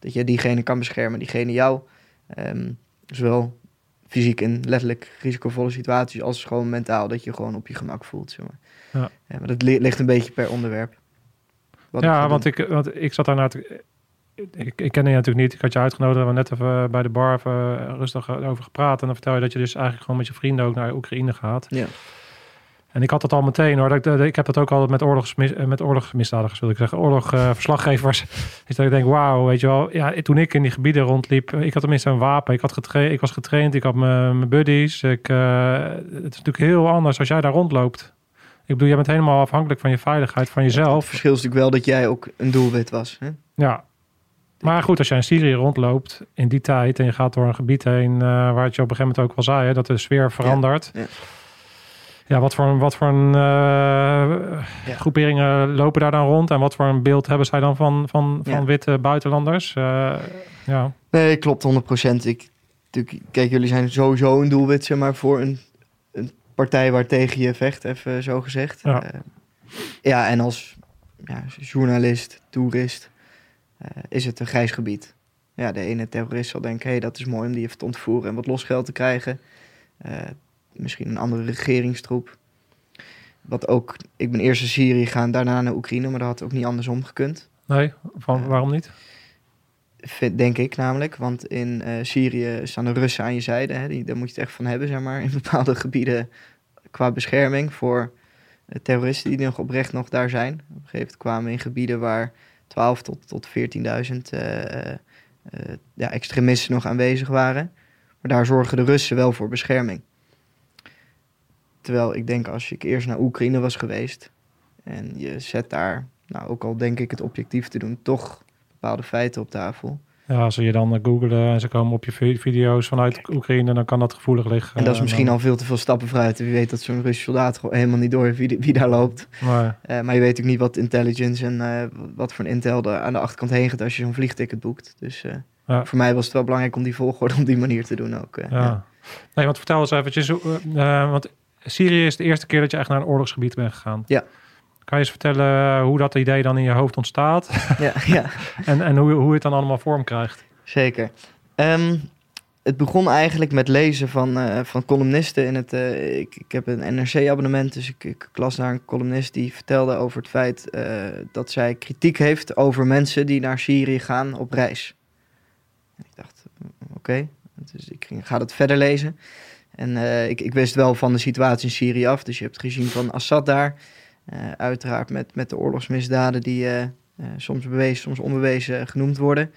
Dat je diegene kan beschermen, diegene jou. Ehm, zowel fysiek in letterlijk risicovolle situaties als gewoon mentaal. Dat je gewoon op je gemak voelt. Zeg maar. Ja. Ja, maar dat li- ligt een beetje per onderwerp. Wat ja, want doen. ik, want ik zat daarna te... Ik, ik ken je natuurlijk niet. Ik had je uitgenodigd. We hebben net even bij de bar even rustig over gepraat. En dan vertel je dat je dus eigenlijk gewoon met je vrienden ook naar Oekraïne gaat. Ja. En ik had dat al meteen hoor. Dat ik, heb dat ook altijd met, oorlogsmis, eh, met oorlogsmisdadigers, wil ik zeggen. Oorlogverslaggevers. is dat ik denk, wauw, weet je wel. Ja, toen ik in die gebieden rondliep, ik had tenminste een wapen. Ik, had getra ik was getraind, ik had mijn buddies. Ik, eh, het is natuurlijk heel anders als jij daar rondloopt. Ik bedoel, jij bent helemaal afhankelijk van je veiligheid, van Het jezelf. verschil is natuurlijk wel dat jij ook een doelwit was. Hè? Ja. Maar goed, als jij in Syrië rondloopt in die tijd en je gaat door een gebied heen eh, waar het je op een gegeven moment ook wel zei, hè, dat de sfeer verandert. ja. Ja, wat voor, wat voor een eh, groeperingen lopen daar dan rond en wat voor een beeld hebben zij dan van, van, van Ja. witte buitenlanders? Eh, ja. Nee, klopt 100%. Ik, kijk, jullie zijn sowieso een doelwit zeg maar, voor een, een partij waar tegen je vecht, even zo gezegd. Ja. Eh, ja en als ja, journalist, toerist, is het een grijs gebied. Ja, de ene terrorist zal denken, hé, hey, dat is mooi om die even te ontvoeren en wat losgeld te krijgen. Misschien een andere regeringstroep. Wat ook, ik ben eerst naar Syrië gegaan, daarna naar Oekraïne, maar dat had ook niet andersom gekund. Nee, van, Ja. waarom niet? Vind- Denk ik namelijk. Want in eh, Syrië staan de Russen aan je zijde. Hè, die, daar moet je het echt van hebben, zeg maar. In bepaalde gebieden qua bescherming voor eh, terroristen die nog oprecht nog daar zijn. Op een gegeven moment kwamen we in gebieden waar 12 tot, tot 14.000 eh, eh, ja, extremisten nog aanwezig waren. Maar daar zorgen de Russen wel voor bescherming. Terwijl ik denk als ik eerst naar Oekraïne was geweest en je zet daar, nou ook al denk ik het objectief te doen, toch bepaalde feiten op tafel. Ja, als je dan eh, googelen en ze komen op je vi- video's vanuit Oekraïne, dan kan dat gevoelig liggen. En dat is Eh, misschien dan- al veel te veel stappen vooruit. Wie weet dat zo'n Russische soldaat gewoon helemaal niet door heeft wie, wie daar loopt. Maar, Eh, maar je weet ook niet wat intelligence en eh, wat voor een intel er aan de achterkant heen gaat als je zo'n vliegticket boekt. Dus eh, Ja. voor mij was het wel belangrijk om die volgorde op die manier te doen ook. eh, ja. ja. Nee, want vertel eens eventjes, eh, eh, want Syrië is de eerste keer dat je echt naar een oorlogsgebied bent gegaan. Ja. Kan je eens vertellen hoe dat idee dan in je hoofd ontstaat Ja, ja, en, en hoe, hoe het dan allemaal vorm krijgt? zeker. Ehm, het begon eigenlijk met lezen van, eh, van columnisten. In het, eh, ik, ik heb een NRC-abonnement, dus ik, ik las naar een columnist die vertelde over het feit eh, dat zij kritiek heeft over mensen die naar Syrië gaan op reis. En ik dacht, mm, oké, dus ik ging, ga dat verder lezen. En eh, ik, ik wist wel van de situatie in Syrië af. Dus je hebt het regime van Assad daar. Eh, uiteraard met, met de oorlogsmisdaden die eh, soms bewezen, soms onbewezen genoemd worden.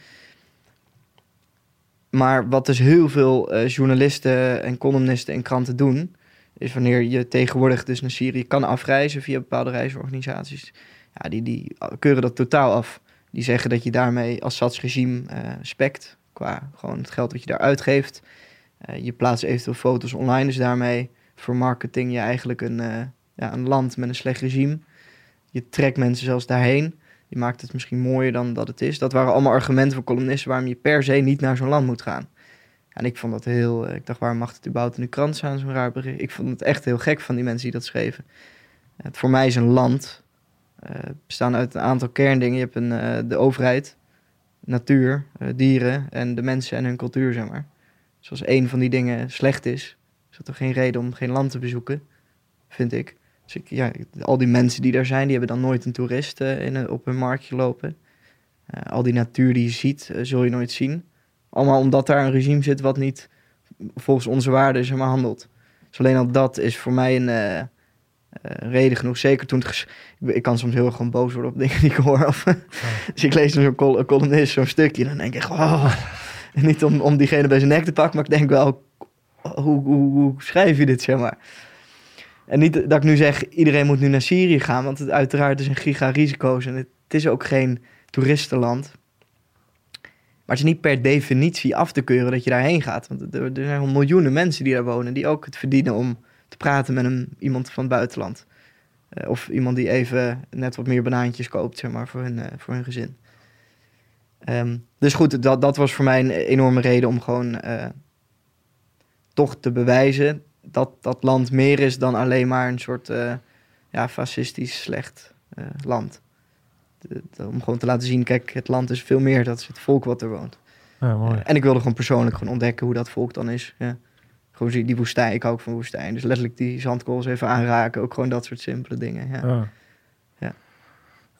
Maar wat dus heel veel journalisten en columnisten en kranten doen, is wanneer je tegenwoordig dus naar Syrië kan afreizen via bepaalde reisorganisaties, ja, die, die keuren dat totaal af. Die zeggen dat je daarmee Assads regime spekt, qua gewoon het geld wat je daar uitgeeft. Eh, je plaatst eventueel foto's online, dus daarmee vermarketing je eigenlijk een, eh, ja, een land met een slecht regime. Je trekt mensen zelfs daarheen. Je maakt het misschien mooier dan dat het is. Dat waren allemaal argumenten van columnisten waarom je per se niet naar zo'n land moet gaan. En ik vond dat heel... eh, Ik dacht, waarom mag het überhaupt in de krant staan, zo'n raar bericht? Ik vond het echt heel gek van die mensen die dat schreven. Het voor mij is een land eh, bestaan uit een aantal kerndingen. Je hebt een, de overheid, natuur, dieren en de mensen en hun cultuur, zeg maar. Dus als één van die dingen slecht is, is dat toch geen reden om geen land te bezoeken, vind ik. Dus ik, ja, al die mensen die daar zijn, die hebben dan nooit een toerist eh, in, op hun marktje lopen. Eh, al die natuur die je ziet, eh, zul je nooit zien. Allemaal omdat daar een regime zit wat niet volgens onze waarden zeg maar, handelt. Dus alleen al dat is voor mij een reden genoeg. Zeker toen het ik, ik kan soms heel erg gewoon boos worden op dingen die ik hoor. Of, dus ik lees dan zo'n col- columnist, zo'n stukje, en dan denk ik, oh. Niet om, om diegene bij zijn nek te pakken, maar ik denk wel, hoe, hoe, hoe schrijf je dit, zeg maar. En niet dat ik nu zeg, iedereen moet nu naar Syrië gaan, want het uiteraard is een giga risico's en het, is ook geen toeristenland. Maar het is niet per definitie af te keuren dat je daarheen gaat. Want er, zijn gewoon miljoenen mensen die daar wonen, die ook het verdienen om te praten met een, iemand van het buitenland. Eh, of iemand die even net wat meer banaantjes koopt, zeg maar, voor hun, eh, voor hun gezin. Ehm, dus goed, dat, dat was voor mij een enorme reden om gewoon eh, toch te bewijzen dat dat land meer is dan alleen maar een soort eh, ja, fascistisch slecht eh, land. De- de- om gewoon te laten zien, kijk, het land is veel meer, dat is het volk wat er woont. Ja, mooi. En ik wilde gewoon persoonlijk gewoon ontdekken hoe dat volk dan is. Ja. Gewoon zie- die woestijn, ik hou ook van woestijn. Dus letterlijk die zandkorrels even aanraken, ook gewoon dat soort simpele dingen. Ja.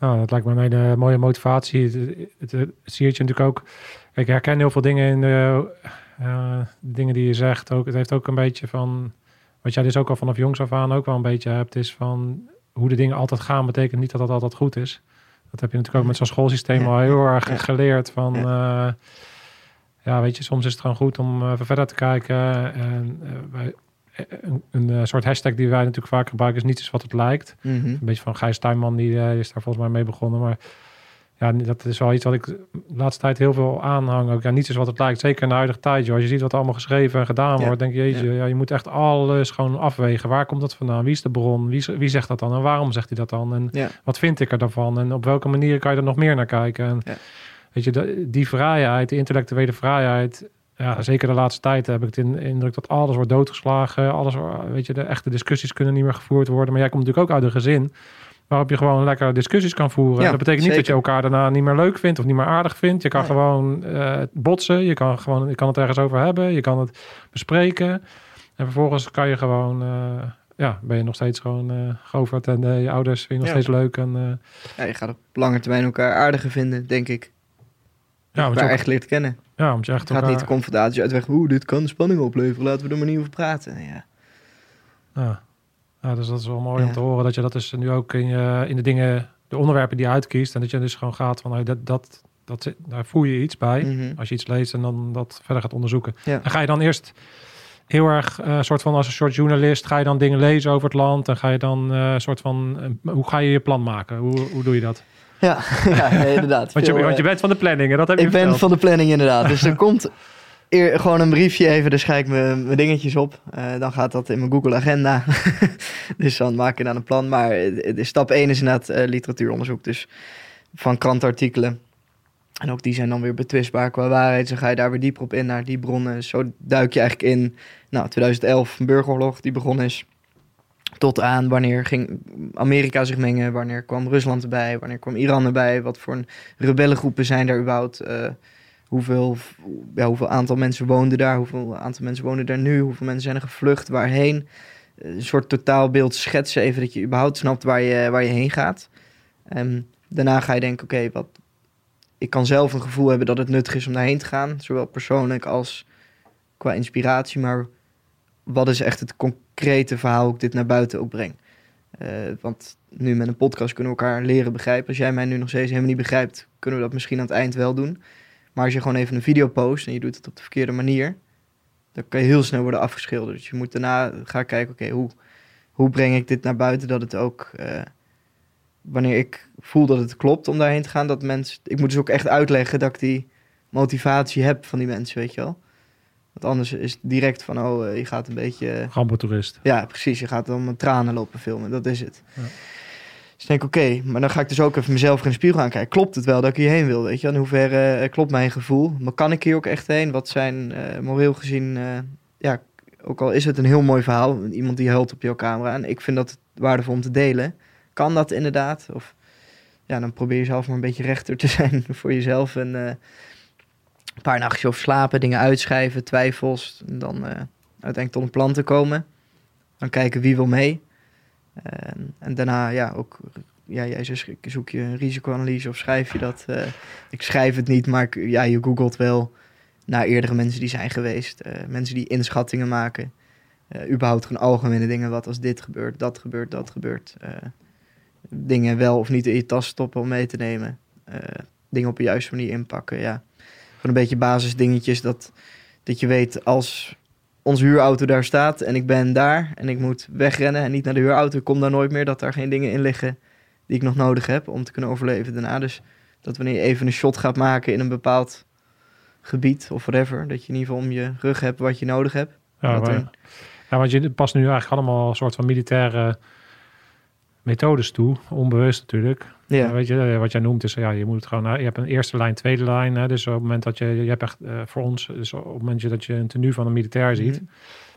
Nou, dat lijkt me een hele mooie motivatie. Het, het, zie je natuurlijk ook. Ik herken heel veel dingen in de eh, dingen die je zegt. Ook, het heeft ook een beetje van. Wat jij dus ook al vanaf jongs af aan ook wel een beetje hebt, is van hoe de dingen altijd gaan, betekent niet dat dat altijd goed is. Dat heb je natuurlijk ook met zo'n schoolsysteem Ja. al heel erg geleerd. Van ja. ja, weet je, soms is het gewoon goed om eh, verder te kijken. En eh, wij, een, een eh, soort hashtag die wij natuurlijk vaak gebruiken is niets is wat het lijkt. Mhm. Een beetje van Gijs Tuinman, die eh, is daar volgens mij mee begonnen. Maar ja, dat is wel iets wat ik de laatste tijd heel veel aanhang. Ook ja, niets is wat het lijkt. Zeker in de huidige tijd. Joh. Als je ziet wat er allemaal geschreven en gedaan Ja. wordt, denk je, jeetje, ja. je moet echt alles gewoon afwegen. Waar komt dat vandaan? Wie is de bron? Wie, wie zegt dat dan? En waarom zegt hij dat dan? En Ja. wat vind ik er dan van? En op welke manier kan je er nog meer naar kijken? En, Ja. Weet je, de- die vrijheid, die intellectuele vrijheid. Ja, zeker de laatste tijd heb ik de in- indruk dat alles wordt doodgeslagen. Alles, weet je, de echte discussies kunnen niet meer gevoerd worden. Maar jij komt natuurlijk ook uit een gezin waarop je gewoon lekker discussies kan voeren. Ja, dat betekent niet dat je elkaar daarna niet meer leuk vindt of niet meer aardig vindt. Je kan Nee. gewoon eh, botsen, je kan, gewoon, je kan het ergens over hebben, je kan het bespreken. En vervolgens kan je gewoon, eh, ja, ben je nog steeds gewoon eh goverd en eh, je ouders vind je nog Ja. steeds leuk. En, eh, Ja, je gaat op lange termijn elkaar aardiger vinden, denk ik. ja, want je, elkaar ook- echt leert kennen. Ja, want je echt gaat elkaar- niet de confrontatie uitweg. Oeh, dit kan spanning opleveren. Laten we er maar niet over praten. Ja. Ja. ja, dus dat is wel mooi om te horen dat je dat dus nu ook in, je, in de dingen, de onderwerpen die je uitkiest. En dat je dus gewoon gaat van, nou, dat, dat, dat, daar voel je iets bij. Mhm. Als je iets leest en dan dat verder gaat onderzoeken. Ja. En ga je dan eerst heel erg, eh soort van als een soort journalist, ga je dan dingen lezen over het land. En ga je dan eh soort van, eh, hoe ga je je plan maken? Hoe, hoe doe je dat? Ja, ja nee, inderdaad. Want je, Veel, want je eh, bent van de planning en dat heb je ik ben van de planning inderdaad. Dus er komt eer, gewoon een briefje even, daar schrijf ik mijn, mijn dingetjes op. Eh, dan gaat dat in mijn Google Agenda. dus dan maak ik dan een plan. Maar de stap 1 is inderdaad eh, literatuuronderzoek. Dus van krantartikelen. En ook die zijn dan weer betwistbaar qua waarheid. Dus dan ga je daar weer dieper op in naar die bronnen. Zo duik je eigenlijk in, nou, 2011, een burgeroorlog die begonnen is. Tot aan wanneer ging Amerika zich mengen, wanneer kwam Rusland erbij, wanneer kwam Iran erbij, wat voor een rebellengroepen zijn daar überhaupt, eh, hoeveel, ja, hoeveel aantal mensen woonden daar, hoeveel aantal mensen wonen daar nu, hoeveel mensen zijn er gevlucht, waarheen. Een soort totaalbeeld schetsen, even dat je überhaupt snapt waar je, waar je heen gaat. Ehm, daarna ga je denken, oké, wat ik kan zelf een gevoel hebben dat het nuttig is om daarheen te gaan, zowel persoonlijk als qua inspiratie, maar wat is echt het concrete verhaal hoe ik dit naar buiten ook breng? Eh, want nu met een podcast kunnen we elkaar leren begrijpen. Als jij mij nu nog steeds helemaal niet begrijpt, kunnen we dat misschien aan het eind wel doen. Maar als je gewoon even een video post en je doet het op de verkeerde manier, dan kan je heel snel worden afgeschilderd. Dus je moet daarna gaan kijken, oké, hoe, hoe breng ik dit naar buiten dat het ook, eh, wanneer ik voel dat het klopt om daarheen te gaan, dat mensen, ik moet dus ook echt uitleggen dat ik die motivatie heb van die mensen, weet je wel. Want anders is het direct van, oh, eh, je gaat een beetje... eh, Gambo-toerist. ja, precies. Je gaat dan met tranen lopen filmen. Dat is het. Ja. Dus ik denk, oké, maar dan ga ik dus ook even mezelf in de spiegel aankijken. Klopt het wel dat ik hierheen wil, weet je? In hoeverre eh, klopt mijn gevoel? Maar kan ik hier ook echt heen? Wat zijn eh, moreel gezien... ja, ook al is het een heel mooi verhaal. Iemand die huilt op jouw camera. En ik vind dat waardevol om te delen. Kan dat inderdaad? Of ja, dan probeer je zelf maar een beetje rechter te zijn voor jezelf. En een paar nachtjes over slapen, dingen uitschrijven, twijfels. En dan eh, uiteindelijk tot een plan te komen. Dan kijken wie wil mee. En, en daarna, ja, ook, ja, jij zoek je een risicoanalyse of schrijf je dat? Eh, ik schrijf het niet, maar ik, ja, je googelt wel naar eerdere mensen die zijn geweest. eh, mensen die inschattingen maken. Eh, überhaupt gewoon algemene dingen, wat als dit gebeurt, dat gebeurt, dat gebeurt. Dingen wel of niet in je tas stoppen om mee te nemen. Dingen op de juiste manier inpakken, ja. Een beetje basisdingetjes dat, dat je weet als onze huurauto daar staat en ik ben daar en ik moet wegrennen en niet naar de huurauto, kom daar nooit meer, dat daar geen dingen in liggen die ik nog nodig heb om te kunnen overleven daarna. Dus dat wanneer je even een shot gaat maken in een bepaald gebied of whatever, dat je in ieder geval om je rug hebt wat je nodig hebt. Ja, Wat maar- een- ja, want je past nu eigenlijk allemaal een soort van militaire methodes toe. Onbewust natuurlijk. Ja, Ja, weet je, eh, wat jij noemt is, ja, je moet het gewoon, eh, je hebt een eerste lijn, tweede lijn. Hè, dus op het moment dat je, je hebt echt eh, voor ons, dus op het moment dat je een tenue van een militair ziet, Mhm.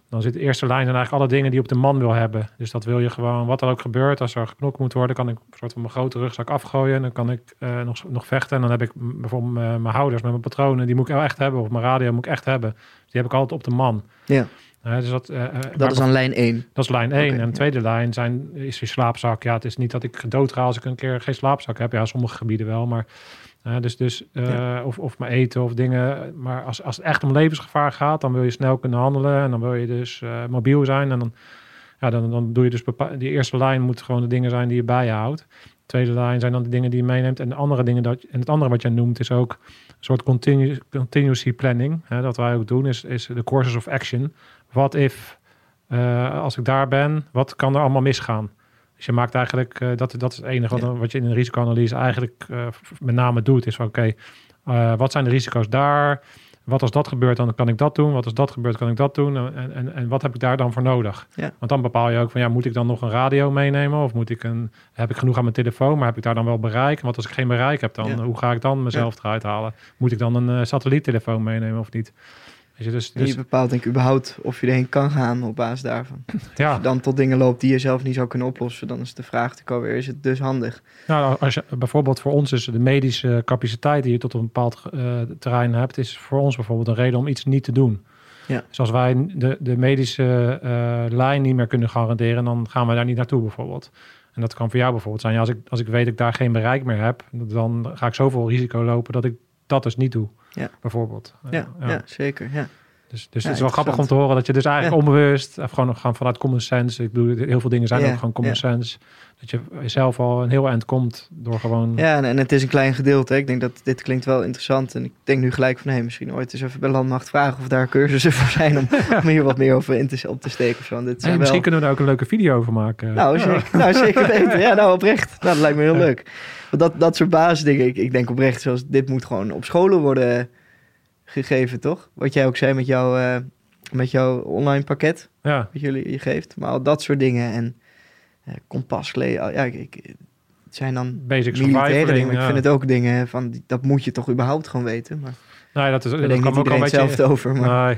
dan zit de eerste lijn en eigenlijk alle dingen die je op de man wil hebben. Dus dat wil je gewoon, wat er ook gebeurt, als er geknokt moet worden, kan ik een soort van mijn grote rugzak afgooien. En dan kan ik eh, nog, nog vechten. En dan heb ik bijvoorbeeld eh, mijn houders met mijn patronen, die moet ik wel echt hebben. Of mijn radio moet ik echt hebben. Die heb ik altijd op de man. Ja. Eh, dus dat, eh, eh, maar dat is dan lijn 1. dat is lijn 1. Oké, en ja. tweede lijn zijn, is je slaapzak. Ja, het is niet dat ik dood ga als ik een keer geen slaapzak heb. Ja, sommige gebieden wel. Maar eh, dus, dus eh, of, of mijn eten of dingen. Maar als, als het echt om levensgevaar gaat, dan wil je snel kunnen handelen. En dan wil je dus eh, mobiel zijn. En dan, ja, dan, dan doe je dus die eerste lijn moet gewoon de dingen zijn die je bij je houdt. De tweede lijn zijn dan de dingen die je meeneemt. En de andere dingen dat en het andere wat jij noemt is ook een soort continu, continuity planning. Hè, dat wij ook doen, is, is de courses of action. Wat if eh, als ik daar ben, wat kan er allemaal misgaan? Dus je maakt eigenlijk, eh, dat, dat is het enige wat, Ja. wat je in een risicoanalyse eigenlijk eh, met name doet. Is van oké, wat zijn de risico's daar? Wat als dat gebeurt, dan kan ik dat doen. Wat als dat gebeurt, kan ik dat doen. En, en, en wat heb ik daar dan voor nodig? Ja. Want dan bepaal je ook van ja, moet ik dan nog een radio meenemen? Of moet ik een, heb ik genoeg aan mijn telefoon, maar heb ik daar dan wel bereik? Want als ik geen bereik heb, dan Ja. hoe ga ik dan mezelf eruit halen? Moet ik dan een satelliettelefoon meenemen of niet? Je, dus, je dus bepaalt denk ik überhaupt of je erheen kan gaan op basis daarvan. ja. Als je dan tot dingen loopt die je zelf niet zou kunnen oplossen, dan is de vraag natuurlijk alweer, is het dus handig? Nou, als je bijvoorbeeld voor ons is de medische capaciteit die je tot een bepaald eh, terrein hebt, is voor ons bijvoorbeeld een reden om iets niet te doen. Ja. Dus als wij de, de medische eh, lijn niet meer kunnen garanderen, dan gaan we daar niet naartoe bijvoorbeeld. En dat kan voor jou bijvoorbeeld zijn. Ja, als, ik, als ik weet dat ik daar geen bereik meer heb, dan ga ik zoveel risico lopen dat ik dat dus niet doe. Ja. Bijvoorbeeld. Ja, ja. zeker. Ja. Dus, dus Ja, het is wel grappig om te horen dat je dus eigenlijk onbewust, of gewoon gaan vanuit common sense. Ik bedoel, heel veel dingen zijn Ja, ook gewoon common sense. Dat je zelf al een heel eind komt door gewoon... Ja, en, en het is een klein gedeelte. Ik denk dat dit klinkt wel interessant. En ik denk nu gelijk van, hé, misschien ooit eens even bij Landmacht vragen of daar cursussen voor zijn om, om hier wat meer over in te, op te steken. Of zo. Hey, zijn misschien kunnen we daar ook een leuke video over maken. Nou, zeker, nou, zeker weten. Ja, nou, oprecht. Nou, dat lijkt me heel leuk. Want dat, dat soort basisdingen, ik, ik denk oprecht, zoals dit moet gewoon op scholen worden gegeven, toch? Wat jij ook zei met, jouw eh, met jouw online pakket, Ja, wat jullie je geeft. Maar al dat soort dingen en kompaskleden, al- ja, ik, ik, het zijn dan basic militaire dingen. maar Ik ja. vind het ook dingen van, dat moet je toch überhaupt gewoon weten. Maar Nee, dat is, ik dat denk kwam niet ook al hetzelfde over. Maar Nee.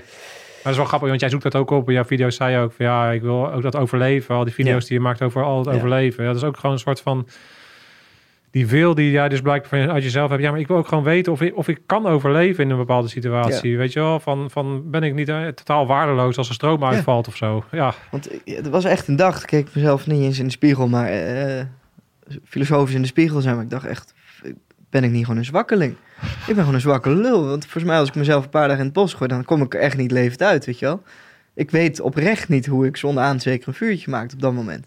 Maar dat is wel grappig, want jij zoekt dat ook op. In jouw video's zei je ook van ja, ik wil ook dat overleven. Al die video's Ja. die je maakt over al het Ja. overleven. Ja, dat is ook gewoon een soort van... Die wil die jij dus blijkbaar uit jezelf hebt. Ja, maar ik wil ook gewoon weten of ik, of ik kan overleven in een bepaalde situatie. Weet je wel, van, van ben ik niet eh, totaal waardeloos als er stroom uitvalt of zo. Ja, Want eh, het was echt een dag. Ik keek mezelf niet eens in de spiegel, maar eh, filosofisch in de spiegel zijn. Maar ik dacht echt, ben ik niet gewoon een zwakkeling? Ik ben gewoon een zwakke lul. Want volgens mij als ik mezelf een paar dagen in het bos gooi, dan kom ik er echt niet levend uit, weet je wel. Ik weet oprecht niet hoe ik zonder aanzeker een vuurtje maak op dat moment.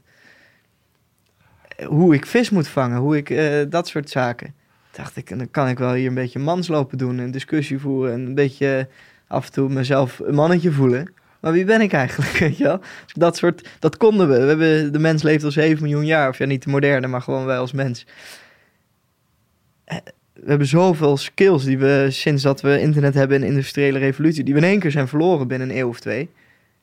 Hoe ik vis moet vangen, hoe ik eh, dat soort zaken. Dacht ik, dan kan ik wel hier een beetje mans lopen doen, een discussie voeren en een beetje af en toe mezelf een mannetje voelen. Maar wie ben ik eigenlijk, weet je wel? Dus dat soort, dat konden we. we hebben, de mens leeft al 7 miljoen jaar, of ja, niet de moderne, maar gewoon wij als mens. Eh, We hebben zoveel skills die we sinds dat we internet hebben en industriële revolutie, die we in één keer zijn verloren binnen een eeuw of twee.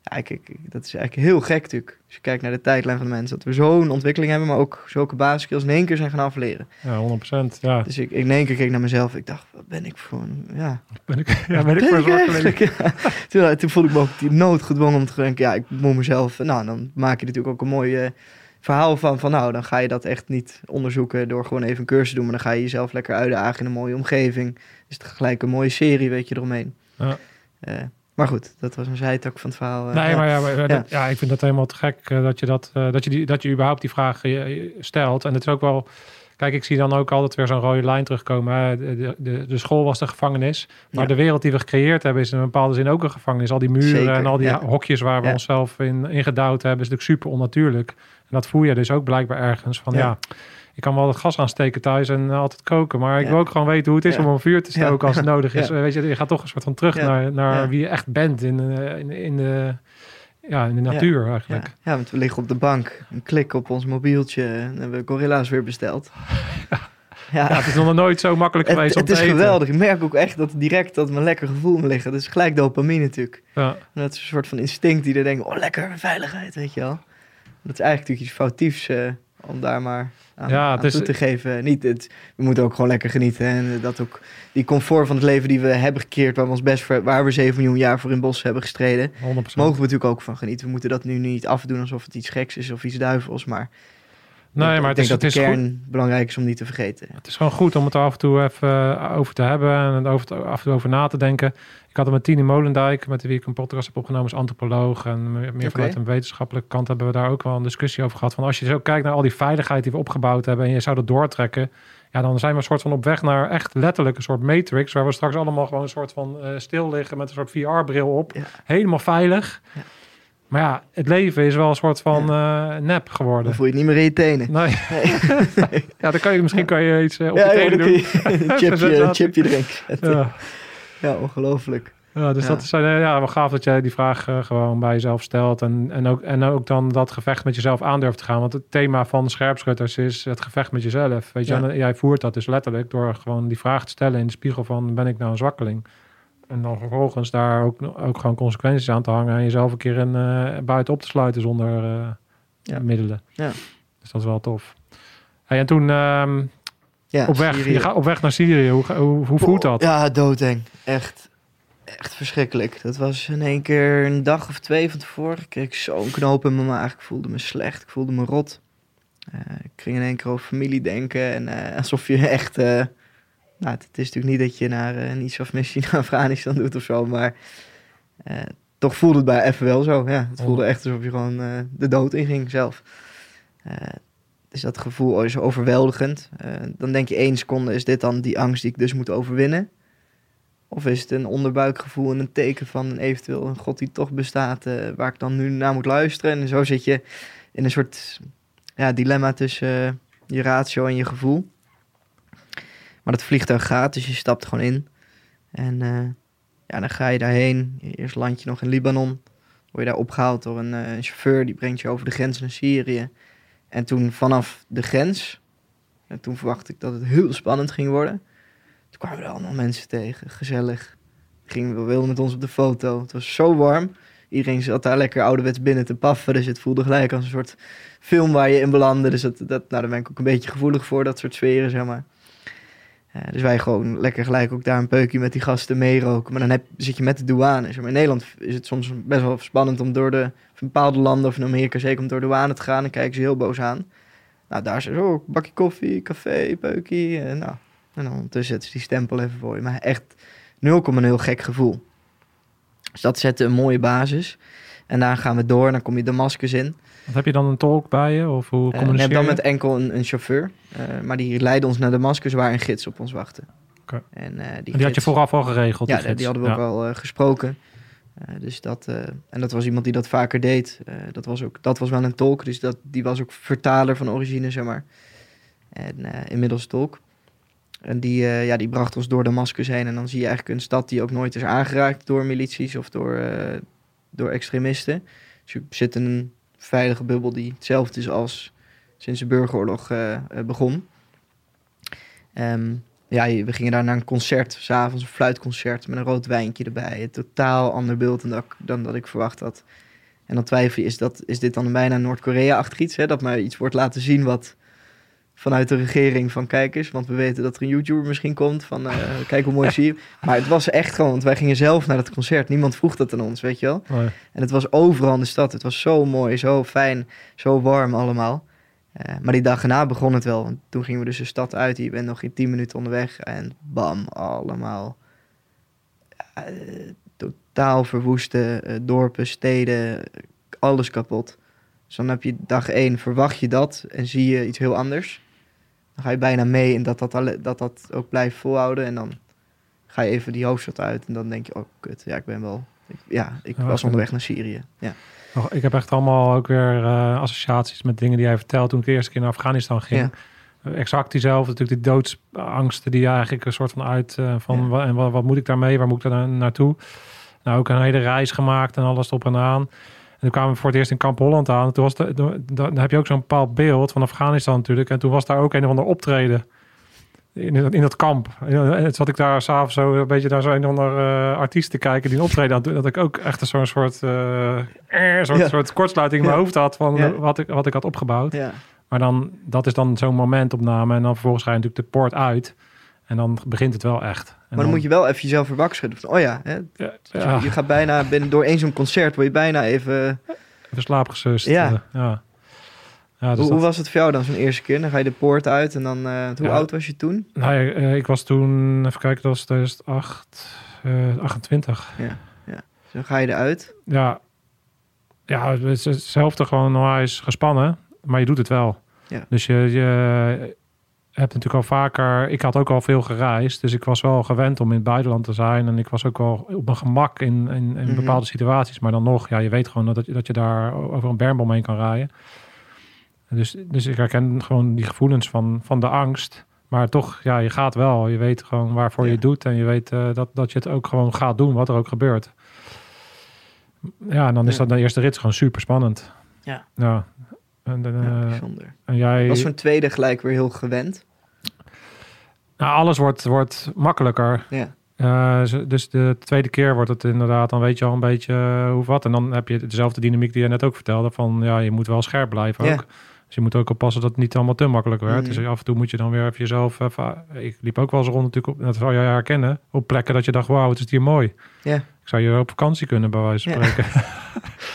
Ja, ik, ik- dat is eigenlijk heel gek natuurlijk. Als je kijkt naar de tijdlijn van de mensen, dat we zo'n ontwikkeling hebben, maar ook zulke basiskills in één keer zijn gaan afleren. ja 100%. Ja, Dus ik, in één keer keek ik naar mezelf, ik dacht, wat ben ik voor een, ja, ben ik, ja, ben ik ben voor eigenlijk? Ja. Toen, toen voelde ik me ook die nood gedwongen om te denken, ja, ik moet mezelf... Nou, dan maak je natuurlijk ook een mooi eh, verhaal van, van, nou, dan ga je dat echt niet onderzoeken door gewoon even een cursus te doen, maar dan ga je jezelf lekker uitdagen in een mooie omgeving. Dus het gelijk een mooie serie, weet je, eromheen. Ja. Eh, maar goed, dat was een zijtak van het verhaal. eh, Nee, ja. maar ja, maar, Ja. ik vind dat helemaal te gek eh, dat je dat, eh, dat je die, dat je überhaupt die vraag eh, stelt. En het is ook wel, kijk, ik zie dan ook altijd weer zo'n rode lijn terugkomen. De, de, de, school was de gevangenis, maar Ja. de wereld die we gecreëerd hebben is in een bepaalde zin ook een gevangenis. Al die muren Zeker, en al die ja. hokjes waar we Ja. onszelf in ingedouwd hebben, is natuurlijk super onnatuurlijk. En dat voel je dus ook blijkbaar ergens van, ja. Ik kan wel het gas aansteken thuis en eh, altijd koken. Maar ik Ja. wil ook gewoon weten hoe het is Ja. om een vuur te stoken als het nodig is. Eh, Weet je, je gaat toch een soort van terug naar, naar wie je echt bent in, eh, in, in, de, ja, in de natuur Ja, eigenlijk. ja, want we liggen op de bank. Een klik op ons mobieltje en hebben we gorilla's weer besteld. Ja, Ja, het is nog nooit zo makkelijk het, geweest het om is te eten. geweldig. Ik merk ook echt dat direct dat mijn lekker gevoel me ligt. Dat is gelijk dopamine natuurlijk. Ja. En dat is een soort van instinct die er denkt, oh lekker, veiligheid, weet je wel. Dat is eigenlijk natuurlijk iets foutiefs om daar maar aan, Ja, aan het is- toe te geven. Niet, het, we moeten ook gewoon lekker genieten. En eh, dat ook die comfort van het leven die we hebben gecreëerd, waar we ons best voor, waar we 7 miljoen jaar voor in bos hebben gestreden, 100%. mogen we natuurlijk ook van genieten. We moeten dat nu niet afdoen alsof het iets geks is of iets duivels. Maar, Nee, ik maar het denk is, dat het, de is kern goed, belangrijk is om niet te vergeten. het is gewoon goed om het er af en toe even eh, over te hebben en er over af en toe over na te denken. Ik had het met Tini Molendijk, met wie ik een podcast heb opgenomen, als antropoloog. En meer vanuit een wetenschappelijke kant hebben we daar ook wel een discussie over gehad. Van als je zo kijkt naar al die veiligheid die we opgebouwd hebben en je zou dat doortrekken. Ja, dan zijn we een soort van op weg naar echt letterlijk een soort matrix. Waar we straks allemaal gewoon een soort van eh, stil liggen met een soort VR-bril op. Ja. Helemaal veilig. Ja. Maar ja, het leven is wel een soort van eh, nep Dan geworden. voel je het niet meer in je tenen. Nee. Nee. ja, dan kan je misschien kan je iets eh, op ja, je tenen dan doen. je een chipje, chipje erin. Ja. Ja, ongelooflijk. Ja, dus dat is eh, ja, wel gaaf dat jij die vraag gewoon bij jezelf stelt. En, en, ook, en ook dan dat gevecht met jezelf aandurft te gaan. Want het thema van scherpschutters is het gevecht met jezelf. Weet je, en jij voert dat dus letterlijk door gewoon die vraag te stellen in de spiegel van ben ik nou een zwakkeling? En dan vervolgens daar ook, ook gewoon consequenties aan te hangen en jezelf een keer in, eh, buiten op te sluiten zonder eh, Ja. middelen. Ja. Dus dat is wel tof. Hey, en toen ehm, Ja, op, weg, Syrië. je gaat op weg naar Syrië. Hoe, hoe, hoe voelt dat? Ja, doodeng. Echt, echt verschrikkelijk. Dat was in één keer een dag of twee van tevoren. Ik kreeg zo'n knoop in mijn maag. Ik voelde me slecht. Ik voelde me rot. Eh, ik ging in één keer over familie denken. En alsof je echt... nou, het, is natuurlijk niet dat je naar eh, een ISAF-missie naar Afghanistan doet of zo. Maar eh, toch voelde het bij even wel zo. Ja, het voelde echt alsof je gewoon eh, de dood inging zelf. Eh, dus dat gevoel is overweldigend. Dan denk je één seconde, is dit dan die angst die ik dus moet overwinnen? Of is het een onderbuikgevoel en een teken van een eventueel een God die toch bestaat, waar ik dan nu naar moet luisteren? En zo zit je in een soort ja, dilemma tussen je ratio en je gevoel. Maar dat vliegtuig gaat, dus je stapt gewoon in. En eh, ja, dan ga je daarheen. Eerst land je nog in Libanon. Word je daar opgehaald door een, eh, een chauffeur, die brengt je over de grens naar Syrië. En toen vanaf de grens, en toen verwachtte ik dat het heel spannend ging worden. Toen kwamen er allemaal mensen tegen, gezellig. Gingen we wilden met ons op de foto. Het was zo warm. Iedereen zat daar lekker ouderwets binnen te paffen. Dus het voelde gelijk als een soort film waar je in belandde. Dus dat, dat, nou, daar ben ik ook een beetje gevoelig voor, dat soort sferen, zeg maar. Eh, dus wij gewoon lekker gelijk ook daar een peukje met die gasten meeroken. Maar dan heb, zit je met de douane. Zeg. In Nederland is het soms best wel spannend om door de bepaalde landen of in Amerika zeker om door de douane te gaan. Dan kijken ze heel boos aan. Nou, daar is er zo, bakje koffie, café, peukje. En, nou, en dan ondertussen zetten ze die stempel even voor je. Maar echt 0,0 gek gevoel. Dus dat zette een mooie basis. En daar gaan we door en dan kom je Damascus in. Wat heb je dan een tolk bij je? Of hoe Eh, communiceer we hebben dan je? met enkel een, een chauffeur. eh, maar die leidde ons naar Damascus waar een gids op ons wachtte. Oké. En, eh, die, die had je vooraf al geregeld? Ja, die die, hadden we Ja. ook al eh, gesproken. Eh, dus dat, eh, en dat was iemand die dat vaker deed. Eh, dat, was ook, dat was wel een tolk, dus dat, die was ook vertaler van origine, zeg maar. En eh, inmiddels tolk. En die, eh, ja, die bracht ons door Damascus heen. En dan zie je eigenlijk een stad die ook nooit is aangeraakt door milities of door, eh, door extremisten. Dus je zit in een veilige bubbel die hetzelfde is als sinds de burgeroorlog eh, eh, begon. Ehm, ja, we gingen daar naar een concert, s'avonds een fluitconcert met een rood wijntje erbij. Een totaal ander beeld dan dat, ik- dan dat ik verwacht had. En dan twijfel je, is, dat, is dit dan bijna Noord-Korea-achtig iets? Hè? Dat maar iets wordt laten zien wat vanuit de regering van kijkers. Want we weten dat er een YouTuber misschien komt van eh, kijk hoe mooi zie je. Maar het was echt gewoon, want wij gingen zelf naar het concert. Niemand vroeg dat aan ons, weet je wel. Nee. En het was overal in de stad. Het was zo mooi, zo fijn, zo warm allemaal. Eh, maar die dag erna begon het wel. Want toen gingen we dus de stad uit. Je bent nog in 10 minuten onderweg. En bam, allemaal. eh, totaal verwoeste dorpen, steden. Alles kapot. Dus dan heb je dag 1, verwacht je dat en zie je iets heel anders. Dan ga je bijna mee in dat dat, alle- dat, dat ook blijft volhouden. En dan ga je even die hoofdstad uit. En dan denk je, oh kut, ja, ik ben wel... ik- ja, ik Ja, was onderweg naar Syrië. Ja. Ik heb echt allemaal ook weer eh, associaties met dingen die jij vertelt toen ik de eerste keer naar Afghanistan ging. Ja. exact diezelfde, natuurlijk die doodsangsten die eigenlijk een soort van uit eh, van Ja. en wat, wat moet ik daarmee, waar moet ik daar naartoe? Nou, ook een hele reis gemaakt en alles op en aan. En toen kwamen we voor het eerst in Kamp Holland aan. En Toen was de, dan heb je ook zo'n bepaald beeld van Afghanistan natuurlijk. En toen was daar ook een of ander optreden in, in dat kamp. En toen zat ik daar s'avonds zo een beetje naar zo'n ander eh artiest te kijken die een optreden had. Dat ik ook echt zo'n soort, eh, eh, soort, Ja. soort kortsluiting in mijn Ja. hoofd had van Ja. wat, ik, wat ik had opgebouwd. Ja. Maar dan, dat is dan zo'n momentopname. En dan vervolgens ga je natuurlijk de poort uit. En dan begint het wel echt. Maar dan moet je wel even jezelf weer wakker schudden. Van, oh ja, hè, Ja, ja, je, je gaat bijna binnen, door één zo'n concert, word je bijna even... even slaapgesust. Ja. eh, ja. ja dus hoe, was het voor jou dan zo'n eerste keer? Dan ga je de poort uit en dan... eh, hoe Ja. oud was je toen? Nou, ja, eh, ik was toen, even kijken, dat was 2008, eh 28. Dus dan ga je eruit. Ja, ja het is hetzelfde gewoon onwijs gespannen, maar je doet het wel. Ja. Dus je, je hebt natuurlijk al vaker, ik had ook al veel gereisd, dus ik was wel gewend om in het buitenland te zijn en ik was ook wel op mijn gemak in, in, in Mhm. bepaalde situaties. Maar dan nog, ja, je weet gewoon dat, je- dat je daar over een bermbom heen kan rijden. Dus, dus ik herken gewoon die gevoelens van, van de angst. Maar toch, ja, je gaat wel. Je weet gewoon waarvoor je Ja. doet. En je weet eh, dat, dat je het ook gewoon gaat doen, wat er ook gebeurt. Ja, en dan is Ja. dat de eerste rit gewoon super spannend. Ja. Ja. En, dan, Ja, eh, bijzonder. en jij... Was zo'n tweede gelijk weer heel gewend? Nou, alles wordt, wordt makkelijker. Ja. Eh, dus de tweede keer wordt het inderdaad, dan weet je al een beetje eh, hoe wat. En dan heb je dezelfde dynamiek die je net ook vertelde. Van ja, je moet wel scherp blijven Ja. ook. Dus je moet ook oppassen dat het niet allemaal te makkelijk werd. Mhm. Dus af en toe moet je dan weer even jezelf... Even, ik liep ook wel eens rond natuurlijk, op, dat zou jij herkennen. Op plekken dat je dacht, wauw, het is hier mooi. Ja. Ik zou hier op vakantie kunnen, bij wijze van Ja. spreken.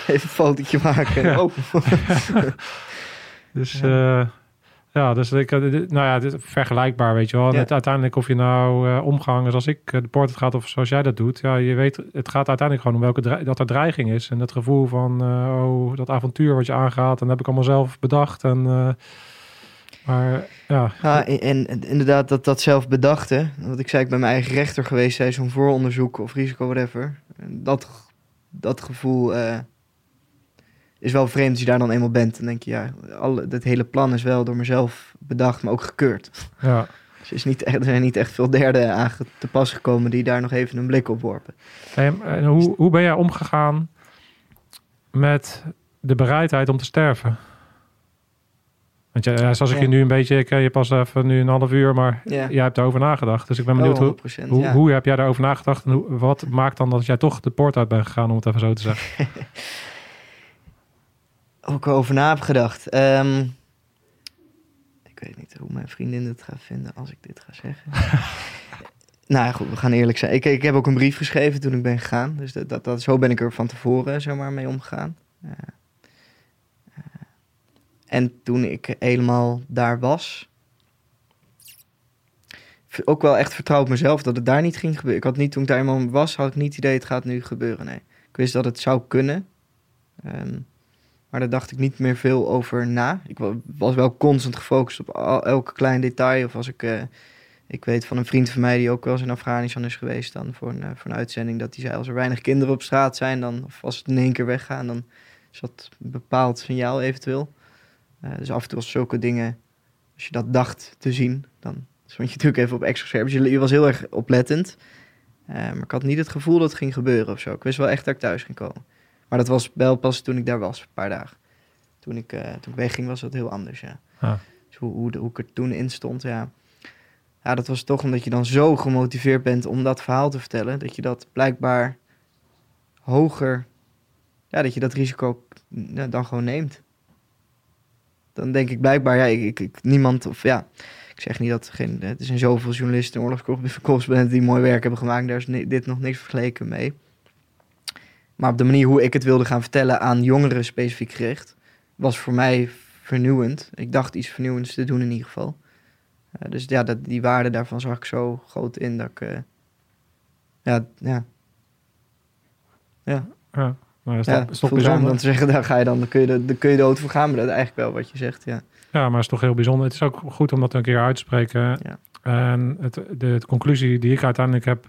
Even een fotootje maken. Ja. Oh. Dus Ja. ja, ja dus ik, eh, nou ja, dit is vergelijkbaar, weet je wel. En Ja. het, uiteindelijk of je nou eh omgang zoals ik eh, de poort gaat of zoals jij dat doet. Ja, je weet, het gaat uiteindelijk gewoon om welke dat er dreiging is. En dat gevoel van, oh, dat avontuur wat je aangaat. En dat heb ik allemaal zelf bedacht. En, maar ja, Ja, en, en inderdaad, dat, dat zelf bedachte. Wat ik zei, ik ben mijn eigen rechter geweest bij zo'n vooronderzoek of risico, whatever. En Dat, dat gevoel is wel vreemd als je daar dan eenmaal bent. Dan denk je, ja, alle, dat hele plan is wel door mezelf bedacht, maar ook gekeurd. ja. Dus is niet echt, er zijn niet echt veel derden aan te pas gekomen die daar nog even een blik op worpen. En, en hoe, hoe ben jij omgegaan met de bereidheid om te sterven? Want ja, zoals ik Ja. je nu een beetje, ik ken je pas even nu een half uur, maar Ja, jij hebt erover nagedacht. Dus ik ben benieuwd oh, hoe, 100%. Hoe, ja. hoe heb jij daarover nagedacht en hoe, wat maakt dan dat jij toch de poort uit bent gegaan, om het even zo te zeggen? ook over na heb gedacht. Ehm, ik weet niet hoe mijn vriendin dit gaat vinden als ik dit ga zeggen. nou ja, goed, we gaan eerlijk zijn. Ik, ik heb ook een brief geschreven toen ik ben gegaan. Dus dat, dat, dat, zo ben ik er van tevoren zeg maar, mee omgegaan. Eh, eh, en toen ik helemaal daar was... Ook wel echt vertrouwd op mezelf dat het daar niet ging gebeuren. Ik had niet, toen ik daar eenmaal was, had ik niet het idee het gaat nu gebeuren. Nee. Ik wist dat het zou kunnen. Ehm, maar daar dacht ik niet meer veel over na. Ik wa- was wel constant gefocust op al, elk klein detail. Of als ik, eh, ik weet van een vriend van mij die ook wel eens in Afghanistan is geweest dan voor een, eh, voor een uitzending. Dat hij zei als er weinig kinderen op straat zijn dan, of als het in één keer weggaan, dan is dat een bepaald signaal eventueel. Eh, dus af en toe was zulke dingen, als je dat dacht te zien, dan stond je natuurlijk even op extra scherp. Dus je, was heel erg oplettend. Maar ik had niet het gevoel dat het ging gebeuren of zo. Ik wist wel echt dat ik thuis ging komen. Maar dat was wel pas toen ik daar was, een paar dagen. Toen ik, eh, toen ik wegging was dat heel anders, ja. Ja. Dus hoe, hoe, de- hoe ik er toen in stond, ja. Ja, dat was toch omdat je dan zo gemotiveerd bent om dat verhaal te vertellen. Dat je dat blijkbaar hoger... Ja, dat je dat risico ja, dan gewoon neemt. Dan denk ik blijkbaar, ja, ik, ik, ik- niemand... Of ja, ik zeg niet dat er geen... Er zijn zoveel journalisten en oorlogscorrespondenten die mooi werk hebben gemaakt. Daar is dit nog niks vergeleken mee. Maar op de manier hoe ik het wilde gaan vertellen aan jongeren specifiek gericht, was voor mij vernieuwend. Ik dacht iets vernieuwends te doen in ieder geval. Eh, dus ja, dat, die waarde daarvan zag ik zo groot in dat ik... eh, ja, ja, ja, Ja, maar dat is ja, toch, is om bijzonder. dan te zeggen, daar ga je dan, dan kun je, er- dan kun je dood voor gaan, maar dat is eigenlijk wel wat je zegt, ja. Ja, maar het is toch heel bijzonder. Het is ook goed om dat een keer uit te spreken. Ja. En het, de, de conclusie die ik uiteindelijk heb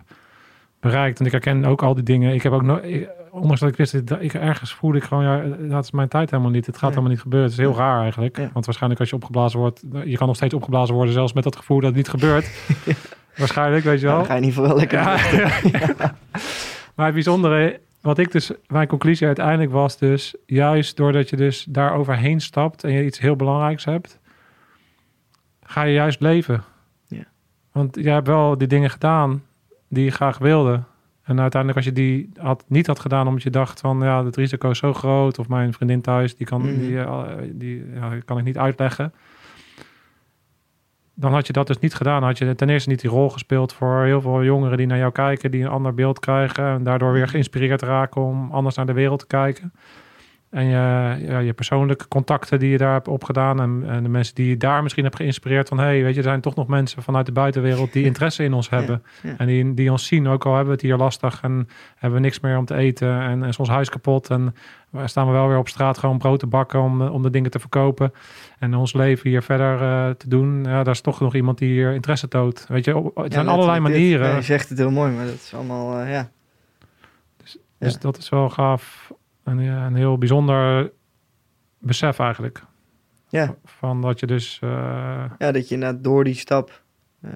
bereikt, en ik herken ook al die dingen. Ik heb ook no- ik- ondanks dat ik wist, dat ik ergens voelde ik gewoon, ja, dat is mijn tijd helemaal niet. Het gaat Ja. helemaal niet gebeuren. Het is heel raar eigenlijk. Ja. Want waarschijnlijk als je opgeblazen wordt, je kan nog steeds opgeblazen worden, zelfs met dat gevoel dat het niet gebeurt. Waarschijnlijk, weet je Ja, wel. dan ga je in ieder wel lekker. Ja, ja. Maar het bijzondere, wat ik dus, mijn conclusie uiteindelijk was dus, juist doordat je dus daar overheen stapt en je iets heel belangrijks hebt, ga je juist leven. Ja. Want jij hebt wel die dingen gedaan die je graag wilde. En uiteindelijk als je die had, niet had gedaan omdat je dacht van, ja, het risico is zo groot, of mijn vriendin thuis, die kan, Mhm. die, eh, die ja, kan ik niet uitleggen. Dan had je dat dus niet gedaan. Dan had je ten eerste niet die rol gespeeld voor heel veel jongeren die naar jou kijken, die een ander beeld krijgen en daardoor weer geïnspireerd raken om anders naar de wereld te kijken. En je, ja, je persoonlijke contacten die je daar hebt opgedaan en, en de mensen die je daar misschien hebt geïnspireerd van, hey, weet je, er zijn toch nog mensen vanuit de buitenwereld die interesse in ons hebben. ja. En die, die ons zien, ook al hebben we het hier lastig en hebben we niks meer om te eten en, en is ons huis kapot. En staan we wel weer op straat gewoon brood te bakken om, de- om de dingen te verkopen. En ons leven hier verder eh, te doen. Ja, daar is toch nog iemand die hier interesse toont. Weet je, op- het zijn allerlei dit. manieren. Je zegt het heel mooi, maar dat is allemaal, eh, ja. Dus Ja. dat is wel gaaf. En ja, een heel bijzonder besef eigenlijk. Ja. Van dat je dus... eh, ja, dat je inderdaad door die stap, eh,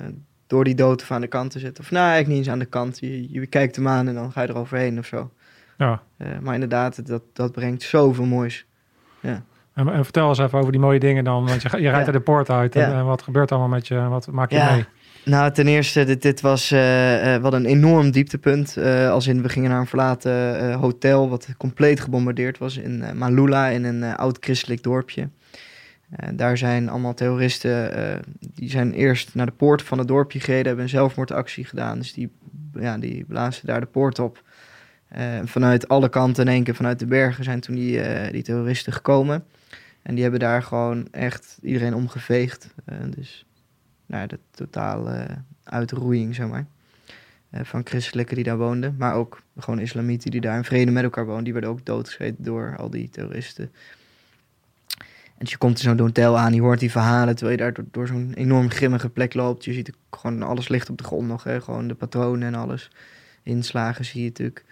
door die dood of aan de kant te zetten. Of nou, eigenlijk niet eens aan de kant. Je, je kijkt hem aan en dan ga je eroverheen of zo. ja. Eh, maar inderdaad, dat, dat brengt zoveel moois. En, en vertel eens even over die mooie dingen dan. Want je, je rijdt Ja. er de poort uit. En, Ja. en wat gebeurt allemaal met je? Wat maak je Ja. mee? Nou, ten eerste, dit, dit was eh, eh, wat een enorm dieptepunt. Eh, als in, we gingen naar een verlaten hotel wat compleet gebombardeerd was in Malula, in een oud christelijk dorpje. Daar zijn allemaal terroristen, die zijn eerst naar de poort van het dorpje gereden, hebben een zelfmoordactie gedaan. Dus die, ja, die blazen daar de poort op. Vanuit alle kanten in één keer vanuit de bergen zijn toen die, die terroristen gekomen. En die hebben daar gewoon echt iedereen omgeveegd. Dus naar de totale uitroeiing, zeg maar. Eh, van christelijken die daar woonden. Maar ook gewoon islamieten die daar in vrede met elkaar woonden. Die werden ook doodgeschoten door al die terroristen. En dus je komt in zo'n hotel aan, je hoort die verhalen... terwijl je daar door, zo'n enorm grimmige plek loopt. Je ziet gewoon alles ligt op de grond nog. Hè? Gewoon de patronen en alles. Inslagen zie je natuurlijk.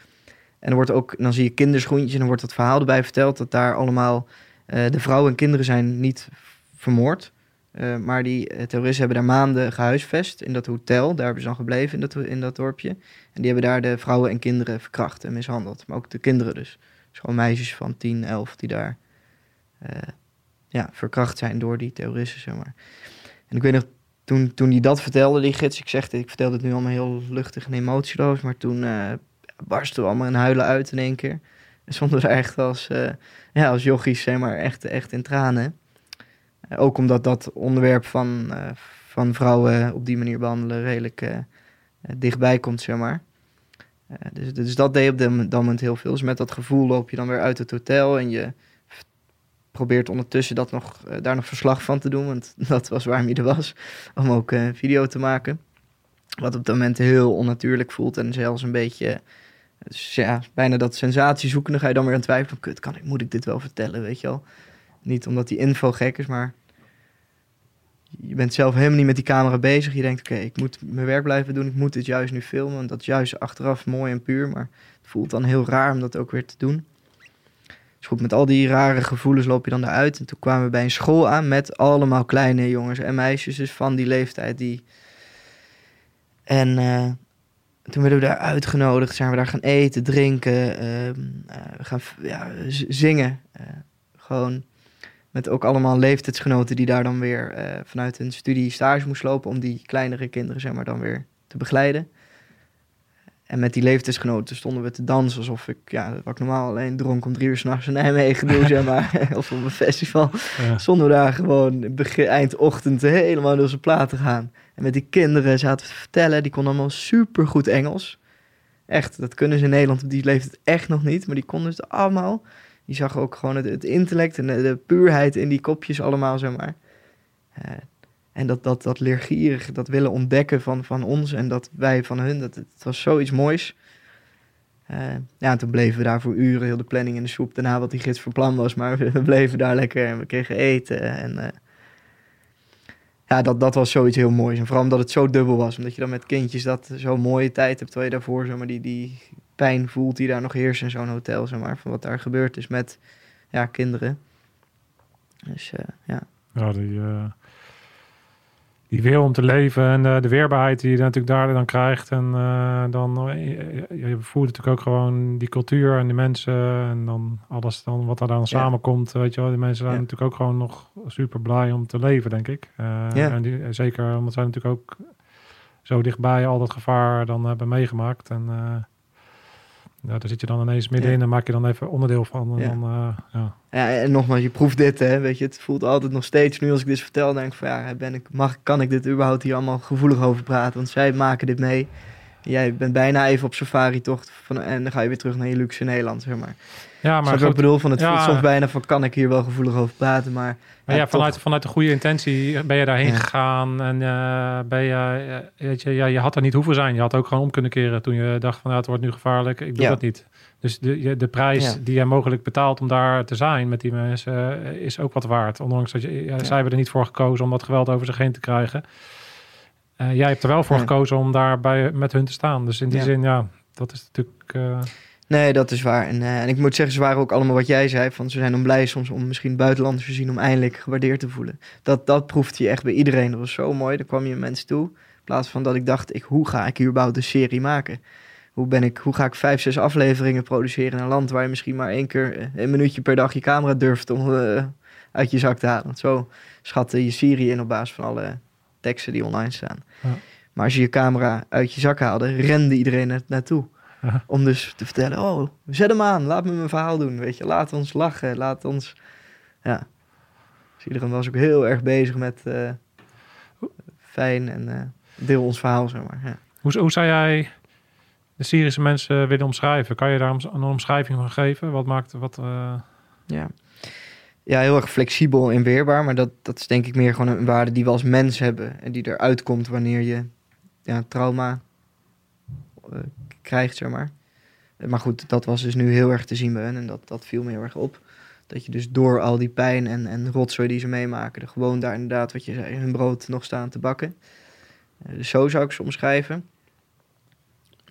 En er wordt ook, dan zie je kinderschoentjes... en dan wordt dat verhaal erbij verteld... dat daar allemaal eh, de vrouwen en kinderen zijn niet vermoord... Uh, maar die uh, terroristen hebben daar maanden gehuisvest in dat hotel. Daar hebben ze dan gebleven in dat, in dat dorpje. En die hebben daar de vrouwen en kinderen verkracht en mishandeld. Maar ook de kinderen dus. Dus gewoon meisjes van 10, 11 die daar uh, ja, verkracht zijn door die terroristen, zeg maar. En ik weet nog, toen, toen die dat vertelde, die gids, ik zeg, ik vertelde het nu allemaal heel luchtig en emotieloos. Maar toen uh, barsten we allemaal in huilen uit in één keer. En stonden we echt als, uh, ja, als jochies, zeg maar, echt, echt in tranen. Ook omdat dat onderwerp van, uh, van vrouwen op die manier behandelen redelijk uh, dichtbij komt, zeg maar. dus, dus dat deed op dat moment heel veel. Dus met dat gevoel loop je dan weer uit het hotel en je probeert ondertussen dat nog, eh, daar nog verslag van te doen, want dat was waarom je er was, om ook een video te maken. Wat op dat moment heel onnatuurlijk voelt en zelfs een beetje, dus ja, bijna dat sensatie zoeken. Dan ga je dan weer aan twijfelen, kut, kan ik, moet ik dit wel vertellen, weet je wel. Niet omdat die info gek is, maar je bent zelf helemaal niet met die camera bezig. Je denkt, oké, ik moet mijn werk blijven doen. Ik moet dit juist nu filmen. Want dat is juist achteraf mooi en puur. Maar het voelt dan heel raar om dat ook weer te doen. Dus goed, met al die rare gevoelens loop je dan eruit. En toen kwamen we bij een school aan met allemaal kleine jongens en meisjes. Dus van die leeftijd die... En uh, toen werden we daar uitgenodigd. Zijn we daar gaan eten, drinken. Uh, we gaan ja, zingen. Uh, gewoon met ook allemaal leeftijdsgenoten die daar dan weer uh, vanuit hun studie stage moest lopen om die kleinere kinderen zeg maar dan weer te begeleiden. En met die leeftijdsgenoten stonden we te dansen alsof ik, ja, wat ik normaal alleen dronk om drie uur s'nachts in Nijmegen doe, zeg maar, of op een festival. Ja. Stonden we daar gewoon begin, eindochtend helemaal door zijn plaat te gaan. En met die kinderen zaten we te vertellen, die konden allemaal super goed Engels. Echt, dat kunnen ze in Nederland op die leeftijd echt nog niet, maar die konden het allemaal. Je zag ook gewoon het, intellect en de, puurheid in die kopjes allemaal, zeg maar. Uh, en dat, dat, dat leergierig, dat willen ontdekken van, van ons en dat wij van hun, dat, het was zoiets moois. Uh, ja, en toen bleven we daar voor uren, heel de planning in de soep. Daarna wat die gids voor was, maar we, bleven daar lekker en we kregen eten. En uh, ja, dat, dat was zoiets heel moois. En vooral omdat het zo dubbel was, omdat je dan met kindjes dat zo'n mooie tijd hebt, terwijl je daarvoor zomaar die, die pijn voelt die daar nog heerst in zo'n hotel, zeg maar. Van wat daar gebeurd is met ja, kinderen. Dus eh, ja. Ja, die, eh, die wil om te leven en eh, de weerbaarheid die je natuurlijk daar dan krijgt. En dan je, je voelt natuurlijk ook gewoon die cultuur en die mensen en dan alles dan wat er dan samenkomt. Weet je wel, die mensen zijn Ja. natuurlijk ook gewoon nog super blij om te leven, denk ik. Ja. En die, zeker omdat zij natuurlijk ook zo dichtbij al dat gevaar dan hebben meegemaakt. En ja, daar zit je dan ineens middenin Ja. en maak je dan even onderdeel van. En Ja. dan, eh, ja. ja. En nogmaals, je proeft dit, hè. Weet je, het voelt altijd nog steeds, nu als ik dit vertel, denk ik van ja, ben ik, mag, kan ik dit überhaupt hier allemaal gevoelig over praten? Want zij maken dit mee. Jij bent bijna even op safari-tocht van, en dan ga je weer terug naar je luxe Nederland, zeg maar. Ja, Maar ik bedoel, van het Ja. voelt soms bijna van, kan ik hier wel gevoelig over praten? Maar, Maar ja, vanuit, vanuit de goede intentie ben je daarheen Ja. gegaan. En eh, ben je, eh, weet je, ja, je had er niet hoeven zijn. Je had ook gewoon om kunnen keren toen je dacht van ja, het wordt nu gevaarlijk. Ik doe dat niet. Dus de, de prijs die je mogelijk betaalt om daar te zijn met die mensen eh, is ook wat waard. Ondanks dat je, zij hebben er niet voor gekozen om dat geweld over zich heen te krijgen. Jij hebt er wel voor gekozen om daar bij, met hun te staan. Dus in die zin, ja, dat is natuurlijk... Nee, dat is waar. En, eh, en ik moet zeggen, ze waren ook allemaal wat jij zei. Van, ze zijn dan blij soms om misschien buitenlanders te zien om eindelijk gewaardeerd te voelen. Dat, dat proefde je echt bij iedereen. Dat was zo mooi. Daar kwam je mensen toe. In plaats van dat ik dacht, ik, hoe ga ik hier überhaupt een serie maken? Hoe, ben ik, hoe ga ik vijf, zes afleveringen produceren in een land waar je misschien maar één keer eh, een minuutje per dag je camera durft om eh, uit je zak te halen? Want zo schatte je serie in op basis van alle teksten die online staan. Ja. Maar als je je camera uit je zak haalde, rende iedereen er naartoe. Ja. Om dus te vertellen, oh, zet hem aan, laat me mijn verhaal doen, weet je. Laat ons lachen, laat ons... Ja. Dus iedereen was ook heel erg bezig met eh, fijn en eh, deel ons verhaal, zeg maar. Ja. Hoe, hoe zou jij de Syrische mensen willen omschrijven? Kan je daar een omschrijving van geven? Wat maakt wat? eh, Ja. ja, heel erg flexibel en weerbaar, maar dat, dat is denk ik meer gewoon een waarde die we als mens hebben. En die eruit komt wanneer je ja, trauma krijgt, zeg maar. Maar goed, dat was dus nu heel erg te zien bij hen en dat, dat viel me heel erg op. Dat je dus door al die pijn en, en rotzooi die ze meemaken, gewoon daar inderdaad, wat je zei, hun brood nog staan te bakken. Eh, dus zo zou ik ze omschrijven.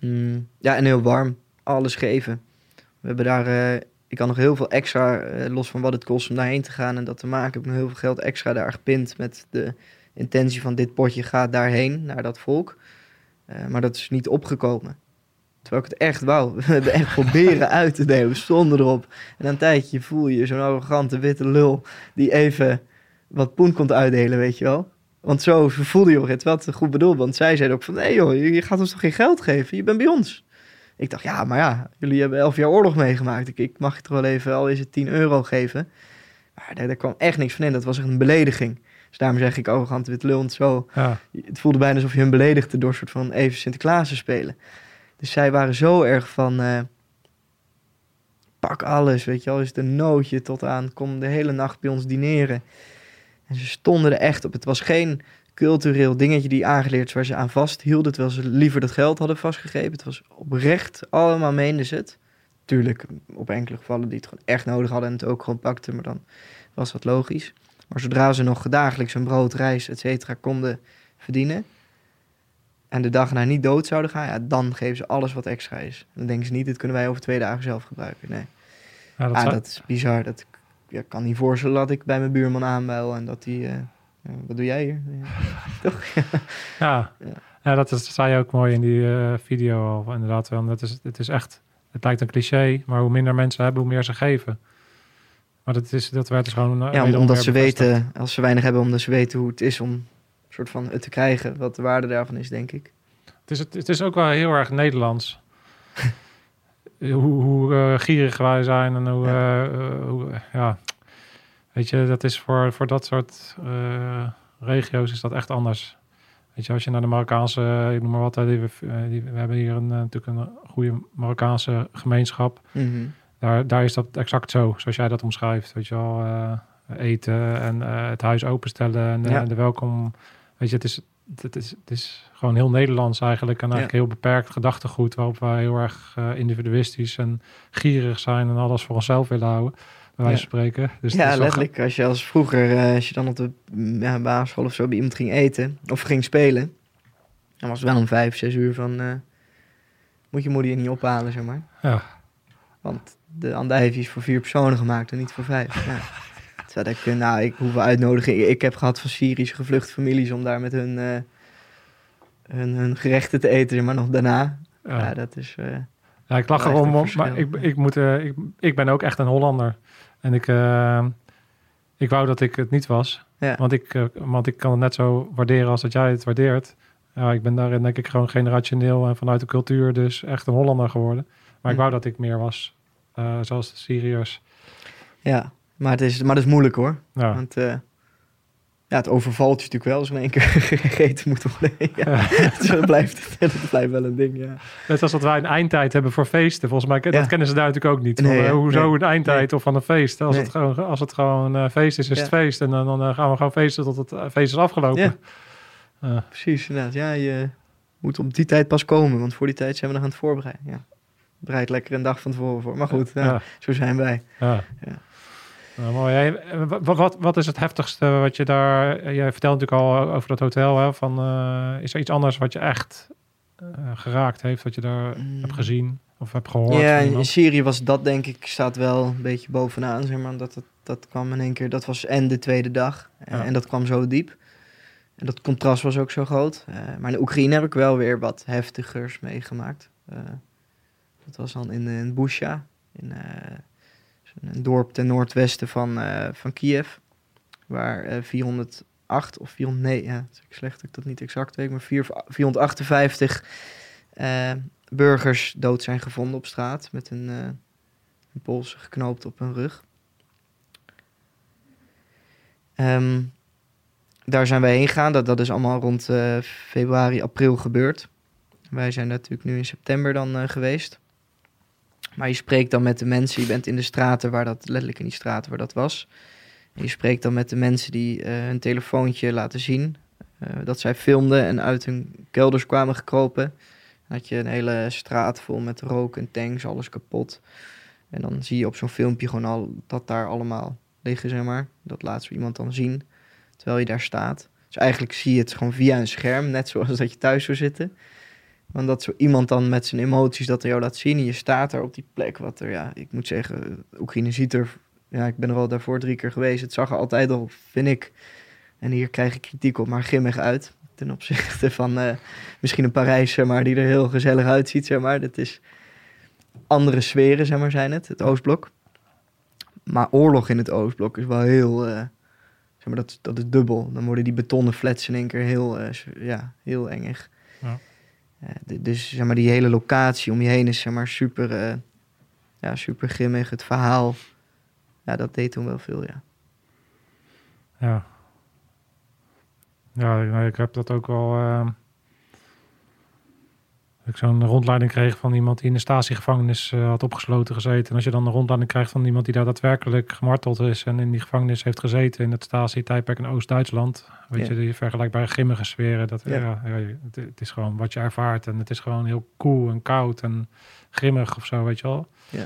Mm, ja, en heel warm. Alles geven. We hebben daar, eh, ik kan nog heel veel extra, eh, los van wat het kost om daarheen te gaan en dat te maken, heb ik nog heel veel geld extra daar gepind met de intentie van dit potje gaat daarheen, naar dat volk. Maar dat is niet opgekomen. Terwijl ik het echt wou. Echt proberen uit te delen. Stonden erop. En na een tijdje voel je zo'n arrogante witte lul die even wat poen komt uitdelen, weet je wel. Want zo voelde je het wat goed bedoeld. Want zij zeiden ook van, nee joh, je gaat ons toch geen geld geven? Je bent bij ons. Ik dacht, ja, maar ja, jullie hebben elf jaar oorlog meegemaakt. Ik, ik mag je toch wel even, al is het 10 euro geven. Maar daar, daar kwam echt niks van in. Dat was echt een belediging. Dus daarom zeg ik arrogante witte lul. Zo, ja. het voelde bijna alsof je hun beledigde door soort van even Sinterklaas te spelen. Dus zij waren zo erg van, eh, pak alles, weet je wel. Is het een nootje tot aan, kom de hele nacht bij ons dineren. En ze stonden er echt op. Het was geen cultureel dingetje die aangeleerd waar ze aan vasthielden. Terwijl ze liever dat geld hadden vastgegeven. Het was oprecht, allemaal meenden ze het. Tuurlijk, op enkele gevallen die het gewoon echt nodig hadden en het ook gewoon pakten. Maar dan was dat logisch. Maar zodra ze nog dagelijks een brood, rijst, et cetera, konden verdienen... en de dag na niet dood zouden gaan... Ja, dan geven ze alles wat extra is. Dan denken ze niet, dit kunnen wij over twee dagen zelf gebruiken. Nee. Ja, dat ah, zou- dat is bizar. Dat, ja, ik kan niet voorstellen dat ik bij mijn buurman aanbel... en dat die... eh, wat doe jij hier? Ja, Toch? Ja. Ja. dat is, zei je ook mooi in die eh, video al. Inderdaad, wel. Dat is, het is echt, het lijkt een cliché, maar hoe minder mensen hebben, hoe meer ze geven. Maar dat, is, dat werd dus gewoon. eh, Ja, omdat ze bevestigd. weten, als ze weinig hebben, omdat ze weten hoe het is om soort van het te krijgen. Wat de waarde daarvan is, denk ik. Het is, het, het is ook wel heel erg Nederlands. hoe hoe eh, gierig wij zijn en hoe, Ja. eh, eh, hoe ja. Weet je, dat is voor, voor dat soort regio's is dat echt anders. Weet je, als je naar de Marokkaanse, ik noem maar wat, die, we- die, we hebben hier een, natuurlijk een goede Marokkaanse gemeenschap. Mhm. Daar, daar is dat exact zo, zoals jij dat omschrijft. Weet je wel, eten en het huis openstellen en de, Ja. de welkom. Weet je, het is, het, is, het is gewoon heel Nederlands eigenlijk. En eigenlijk heel beperkt gedachtegoed waarop wij heel erg eh, individualistisch en gierig zijn en alles voor onszelf willen houden. Bij wijze van spreken. Dus het ja, letterlijk. Als je als vroeger, eh, als je dan op de ja, basisschool of zo bij iemand ging eten of ging spelen, dan was het wel om vijf, zes uur van, eh, moet je moeder je niet ophalen, zeg maar. Ja. Want de andijvie is voor vier personen gemaakt en niet voor vijf. Ja. Terwijl ik, nou, ik hoeveel uitnodigingen ik heb gehad van Syrische gevluchte families om daar met hun, eh, hun, hun gerechten te eten, maar nog daarna. Ja, Ja. dat is... eh, Ja, ik lach erom, maar verschil. ik, ik, moet, eh, ik, ik ben ook echt een Hollander. En ik, ik wou dat ik het niet was. Ja. Want, ik, want ik kan het net zo waarderen als dat jij het waardeert. Ja, ik ben daarin denk ik gewoon generationeel en vanuit de cultuur dus echt een Hollander geworden. Maar ik Hm. wou dat ik meer was, zoals de Syriërs. ja, maar het, is, maar dat is moeilijk hoor. Ja. Want eh, ja, het overvalt je natuurlijk wel als in één keer gegeten moet worden. ja. Dus dat, blijft, dat blijft wel een ding, ja. Net als dat wij een eindtijd hebben voor feesten. Volgens mij, Ja. dat kennen ze daar natuurlijk ook niet. Nee, Van, eh, hoezo Nee. een eindtijd of van een feest? Als, het gewoon, als het gewoon eh, feest is, is het feest. En dan, dan gaan we gewoon feesten tot het feest is afgelopen. Precies, inderdaad. Ja, je moet op die tijd pas komen, want voor die tijd zijn we nog aan het voorbereiden. Ja. Bereid lekker een dag van tevoren voor. Maar goed, zo zijn wij. Ja. Nou, mooi. Hey, eh, wat, wat, wat is het heftigste wat je daar... eh, Jij vertelt natuurlijk al over dat hotel. Hè, van, eh, is er iets anders wat je echt eh, geraakt heeft? Wat je daar Mm. hebt gezien of hebt gehoord? Ja, in? Syrië was dat denk ik, staat wel een beetje bovenaan, zeg maar. Dat, dat, dat kwam in één keer, dat was en de tweede dag. En, Ja. en dat kwam zo diep. En dat contrast was ook zo groot. Eh, maar in Oekraïne heb ik wel weer wat heftigers meegemaakt. Eh, dat was dan in, in Busha, in eh, een dorp ten noordwesten van, eh, van Kiev. Waar eh, 408 of 409, ja, het is slecht dat ik dat niet exact weet, maar 4 458 eh, burgers dood zijn gevonden op straat met een, eh een polsen geknoopt op hun rug. Ehm, daar zijn wij heen gegaan. Dat, dat is allemaal rond eh, februari, april gebeurd. Wij zijn natuurlijk nu in september dan eh, geweest. Maar je spreekt dan met de mensen. Je bent in de straten waar dat, letterlijk in die straten waar dat was. En je spreekt dan met de mensen die eh, hun telefoontje laten zien. eh, dat zij filmden en uit hun kelders kwamen gekropen. Dan had je een hele straat vol met rook en tanks, alles kapot. En dan zie je op zo'n filmpje gewoon al dat daar allemaal liggen, zeg maar. Dat laat zo iemand dan zien, terwijl je daar staat. Dus eigenlijk zie je het gewoon via een scherm, net zoals dat je thuis zou zitten. Want dat zo iemand dan met zijn emoties dat er jou laat zien. En je staat daar op die plek, wat er, ja, ik moet zeggen, Oekraïne ziet er... Ja, ik ben er al daarvoor drie keer geweest. Het zag er altijd al, vind ik... En hier krijg ik kritiek op, maar grimmig uit. Ten opzichte van eh, misschien een Parijs, zeg maar, die er heel gezellig uitziet, zeg maar. Dat is andere sferen, zeg maar, zijn het, het Oostblok. Maar oorlog in het Oostblok is wel heel, eh, zeg maar, dat, dat is dubbel. Dan worden die betonnen flats in één keer heel, eh, ja, heel engig. Ja. Eh, dus, zeg maar, die hele locatie om je heen is, zeg maar, super, eh, ja, super grimmig. Het verhaal, ja, dat deed toen wel veel, ja. Ja. Ja, nou, ik heb dat ook wel. eh, dat ik zo'n rondleiding kreeg van iemand die in de statiegevangenis eh, had opgesloten gezeten. En als je dan een rondleiding krijgt van iemand die daar daadwerkelijk gemarteld is en in die gevangenis heeft gezeten in het statietijdperk in Oost-Duitsland. Weet je, die vergelijkbare grimmige sferen. Dat, Ja. ja. Ja, het, het is gewoon wat je ervaart. En het is gewoon heel koel en koud en grimmig of zo, weet je wel. Ja.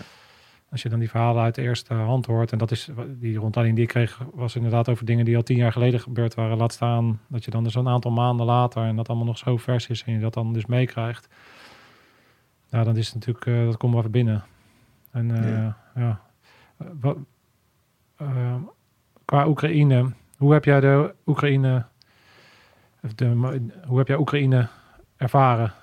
Als je dan die verhalen uit de eerste hand hoort. En dat is die rondleiding die ik kreeg, was inderdaad over dingen die al tien jaar geleden gebeurd waren. Laat staan dat je dan dus een aantal maanden later en dat allemaal nog zo vers is en je dat dan dus meekrijgt. Ja, dan is het natuurlijk, eh, dat komt wel even binnen. En eh, Ja. ja. Wat, eh, qua Oekraïne, hoe heb jij de Oekraïne, de, hoe heb jij Oekraïne ervaren?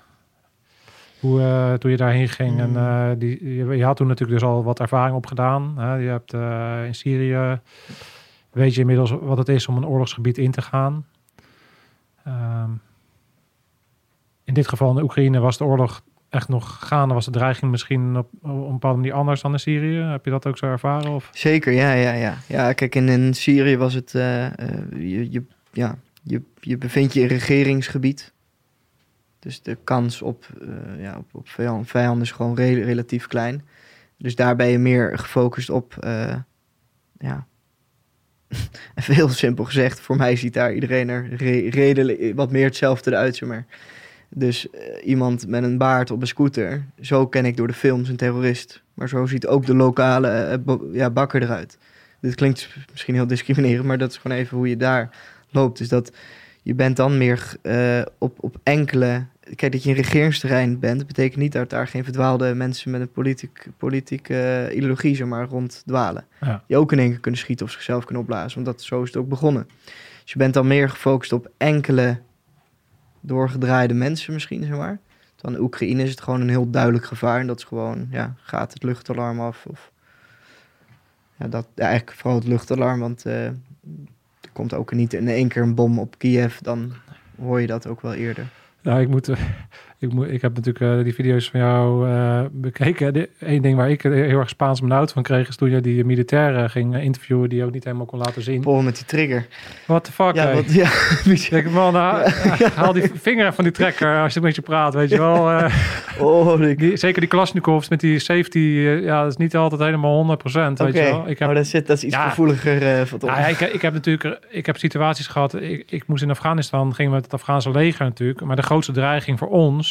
Hoe, eh, toen je daarheen ging. En eh, die, je, je had toen natuurlijk dus al wat ervaring opgedaan. Hè? Je hebt eh, in Syrië, weet je inmiddels wat het is om een oorlogsgebied in te gaan. Ehm, in dit geval in Oekraïne was de oorlog echt nog gaande. Was de dreiging misschien op, op een bepaalde manier anders dan in Syrië? Heb je dat ook zo ervaren? Of? Zeker, ja, ja, ja. Ja, kijk, in, Syrië was het, eh, eh, je, je, ja, je, je bevindt je in regeringsgebied. Dus de kans op, eh, ja, op, op vijand, vijanden is gewoon re- relatief klein. Dus daar ben je meer gefocust op, ja, even heel simpel gezegd, voor mij ziet daar iedereen er re- redelijk wat meer hetzelfde uit, zeg maar. Dus eh, iemand met een baard op een scooter, zo ken ik door de films een terrorist. Maar zo ziet ook de lokale eh, ja, bakker eruit. Dit klinkt misschien heel discriminerend, maar dat is gewoon even hoe je daar loopt. Dus dat je bent dan meer eh, op, op enkele kijk, dat je een regeringsterrein bent, betekent niet dat daar geen verdwaalde mensen met een politiek, politieke ideologie zeg maar, rond dwalen. Ja. Die ook in één keer kunnen schieten of zichzelf kunnen opblazen. Want dat, zo is het ook begonnen. Dus je bent dan meer gefocust op enkele doorgedraaide mensen misschien, zeg maar. Dan in Oekraïne is het gewoon een heel duidelijk gevaar. En dat is gewoon, ja, gaat het luchtalarm af? Of, ja, dat, ja, eigenlijk vooral het luchtalarm, want eh, er komt ook niet in één keer een bom op Kiev. Dan hoor je dat ook wel eerder. Ja, ik moet. Ik, moet, ik heb natuurlijk eh, die video's van jou eh, bekeken. Eén ding waar ik heel erg Spaans benauwd van kreeg... is toen je die militairen ging eh, interviewen... die je ook niet helemaal kon laten zien. Paul met die trigger. What the fuck, Ja, wat, ja, Ik man, nou, haal die vinger van die trekker als je met je praat, weet je wel. Oh, die, zeker die Kalashnikovs met die safety, ja, dat is niet altijd helemaal 100%, weet je wel. Ik heb, oh, dat, zit, dat is iets Ja. gevoeliger van ja, ik, ik heb natuurlijk ik heb situaties gehad. Ik, ik moest in Afghanistan, gingen we met het Afghaanse leger natuurlijk. Maar de grootste dreiging voor ons,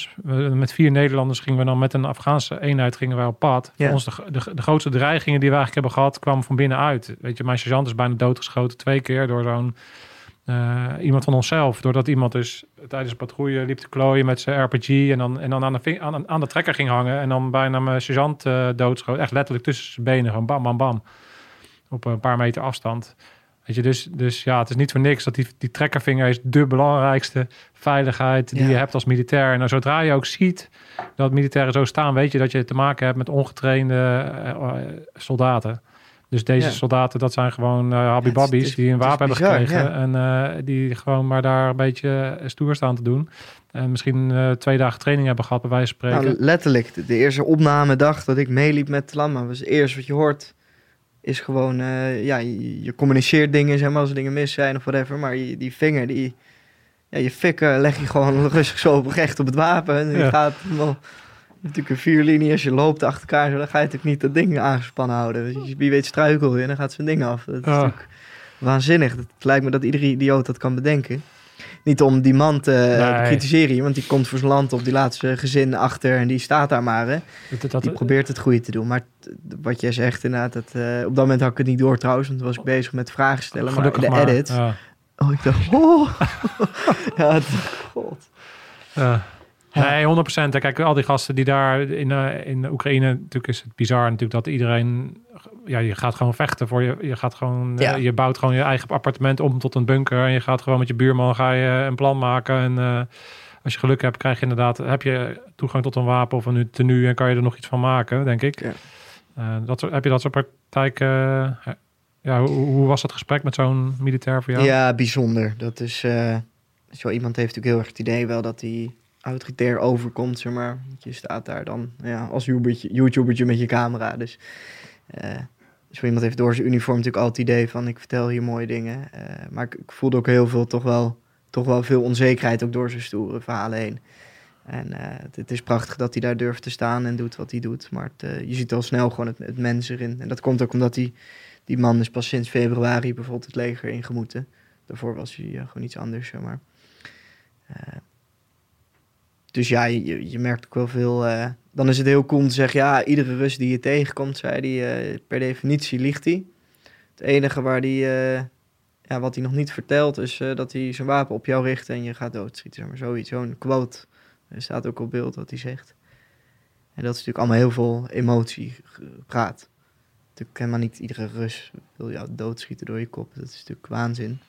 met vier Nederlanders gingen we dan met een Afghaanse eenheid gingen wij op pad. Ja. Voor ons de, de, de grootste dreigingen die we eigenlijk hebben gehad, kwamen van binnenuit. Weet je, mijn sergeant is bijna doodgeschoten twee keer door zo'n eh, iemand van onszelf. Doordat iemand dus tijdens een patrouille liep te klooien met zijn RPG en dan, en dan aan, de, aan, aan de trekker ging hangen. En dan bijna mijn sergeant eh doodschoot. Echt letterlijk tussen zijn benen, gewoon bam, bam, bam. Op een paar meter afstand. Weet je, dus, dus ja, het is niet voor niks dat die, die trekkervinger is de belangrijkste veiligheid die Ja. je hebt als militair. En nou, zodra je ook ziet dat militairen zo staan, weet je dat je te maken hebt met ongetrainde eh, eh, soldaten. Dus deze Ja. soldaten, dat zijn gewoon habibabbies is- die een wapen hebben bizar, gekregen. En die gewoon maar daar een beetje stoer staan te doen. En misschien twee dagen training hebben gehad, bij wijze van spreken. Nou, letterlijk, de, de eerste opnamedag dat ik meeliep met Lamma, was het eerste wat je hoort, is gewoon, eh, ja, je, je communiceert dingen, zeg maar, als er dingen mis zijn of whatever, maar je, die vinger, die, ja, je fikken leg je gewoon rustig zo op, recht op het wapen. En je Ja. gaat wel, natuurlijk een vierlinie, als je loopt achter elkaar, zo, dan ga je natuurlijk niet dat ding aangespannen houden. Dus je- wie weet struikel je en dan gaat zo'n ding af. Dat is natuurlijk waanzinnig. Het lijkt me dat iedere idioot dat kan bedenken. Niet om die man te eh, Nee. bekritiseren hier, want die komt voor zijn land op die laatste gezin achter en die staat daar maar. Hè. Dat- dat- Die probeert het goede te doen. Maar wat jij zegt inderdaad, dat, eh, op dat moment had ik het niet door trouwens, want toen was ik bezig met vragen stellen. gelukkig maar de maar. edit, Ja. oh ik dacht, oh. ja, het, god. Ja. Nee, 100%. En Kijk, al die gasten die daar in, eh, in Oekraïne, natuurlijk is het bizar natuurlijk dat iedereen, ja, je gaat gewoon vechten voor je, je gaat gewoon, eh, Ja. je bouwt gewoon je eigen appartement om tot een bunker en je gaat gewoon met je buurman ga je een plan maken en eh, als je geluk hebt krijg je inderdaad, heb je toegang tot een wapen of een tenue en kan je er nog iets van maken, denk ik. Ja. Eh, dat, heb je dat soort praktijk, eh, ja, hoe, hoe was dat gesprek met zo'n militair voor jou? Ja, bijzonder. Dat is, eh, zo iemand heeft natuurlijk heel erg het idee wel dat hij autoritair overkomt, zeg maar. Je staat daar dan ja, als YouTubertje, met je camera. Dus eh, zo iemand heeft door zijn uniform natuurlijk altijd het idee van ik vertel hier mooie dingen. Eh, maar ik, voelde ook heel veel, toch wel, toch wel veel onzekerheid ook door zijn stoere verhalen heen. En eh, het, is prachtig dat hij daar durft te staan en doet wat hij doet. Maar je ziet al snel gewoon het, mens erin. En dat komt ook omdat hij, die man is pas sinds februari bijvoorbeeld het leger ingemoeten. Daarvoor was hij gewoon iets anders, zeg maar. Dus ja, je- je, merkt ook wel veel. eh, dan is het heel cool om te zeggen: ja, iedere Rus die je tegenkomt, zei hij, eh, per definitie liegt hij. Het enige waar die, eh, ja, wat hij nog niet vertelt, is dat hij zijn wapen op jou richt en je gaat doodschieten. Maar zoiets, zo'n quote. Staat ook op beeld wat hij zegt. En dat is natuurlijk allemaal heel veel emotie gepraat. Natuurlijk helemaal niet iedere Rus wil jou doodschieten door je kop. Dat is natuurlijk waanzin.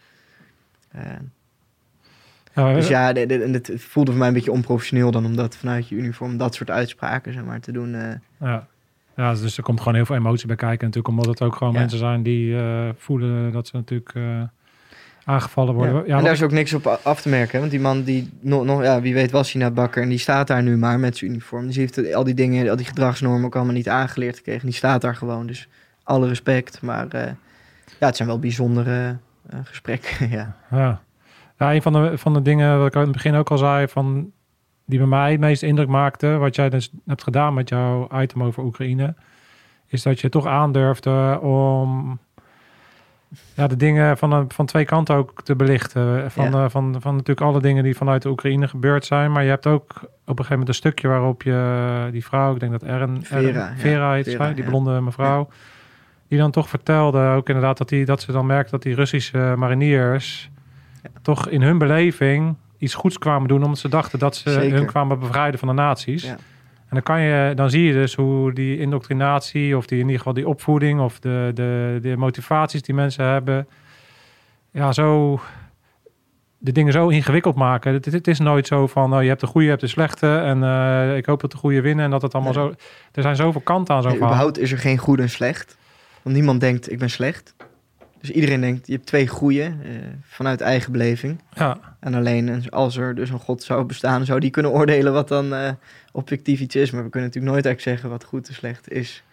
Ja, dus ja, en het voelde voor mij een beetje onprofessioneel dan om dat vanuit je uniform dat soort uitspraken zeg maar, te doen. eh. Ja. ja, dus er komt gewoon heel veel emotie bij kijken. Natuurlijk omdat het ook gewoon Ja. mensen zijn die eh, voelen dat ze natuurlijk eh, aangevallen worden. Ja. Ja, en daar is ook niks op af te merken. hè, Want die man die nog, nog ja, wie weet was hij naar bakker en die staat daar nu maar met zijn uniform. Dus die heeft al die dingen, al die gedragsnormen ook allemaal niet aangeleerd gekregen. Die staat daar gewoon. Dus alle respect. Maar ja, het zijn wel bijzondere gesprekken. ja. ja. Ja, een van de, van de dingen wat ik aan het begin ook al zei, van, die bij mij het meest indruk maakte, wat jij dus hebt gedaan met jouw item over Oekraïne, is dat je toch aandurfde om ja, de dingen van, een- van twee kanten ook te belichten. Van, Ja. eh, van, van natuurlijk alle dingen die vanuit de Oekraïne gebeurd zijn. Maar je hebt ook op een gegeven moment een stukje waarop je die vrouw, ik denk dat Erin, Vera, Erin-. Vera heet Vera, zij, die ja. blonde mevrouw. Die dan toch vertelde, ook inderdaad, dat, die, dat ze dan merkt dat die Russische mariniers toch in hun beleving iets goeds kwamen doen, omdat ze dachten dat ze Zeker. hun kwamen bevrijden van de nazi's. Ja. En dan, kan je, dan zie je dus hoe die indoctrinatie, of die, in ieder geval die opvoeding, of de, de, de motivaties die mensen hebben, ja, zo de dingen zo ingewikkeld maken. Het, het is nooit zo van, oh, je hebt de goede, je hebt de slechte, en eh, ik hoop dat de goede winnen, en dat het allemaal Nee. zo... Er zijn zoveel kanten aan zo'n Nee, verhaal. überhaupt is er geen goed en slecht. Want niemand denkt, ik ben slecht. Dus iedereen denkt, je hebt twee goede eh, vanuit eigen beleving. Ja, En alleen als er dus een God zou bestaan, zou die kunnen oordelen wat dan eh, objectief iets is. Maar we kunnen natuurlijk nooit eigenlijk zeggen wat goed en slecht is.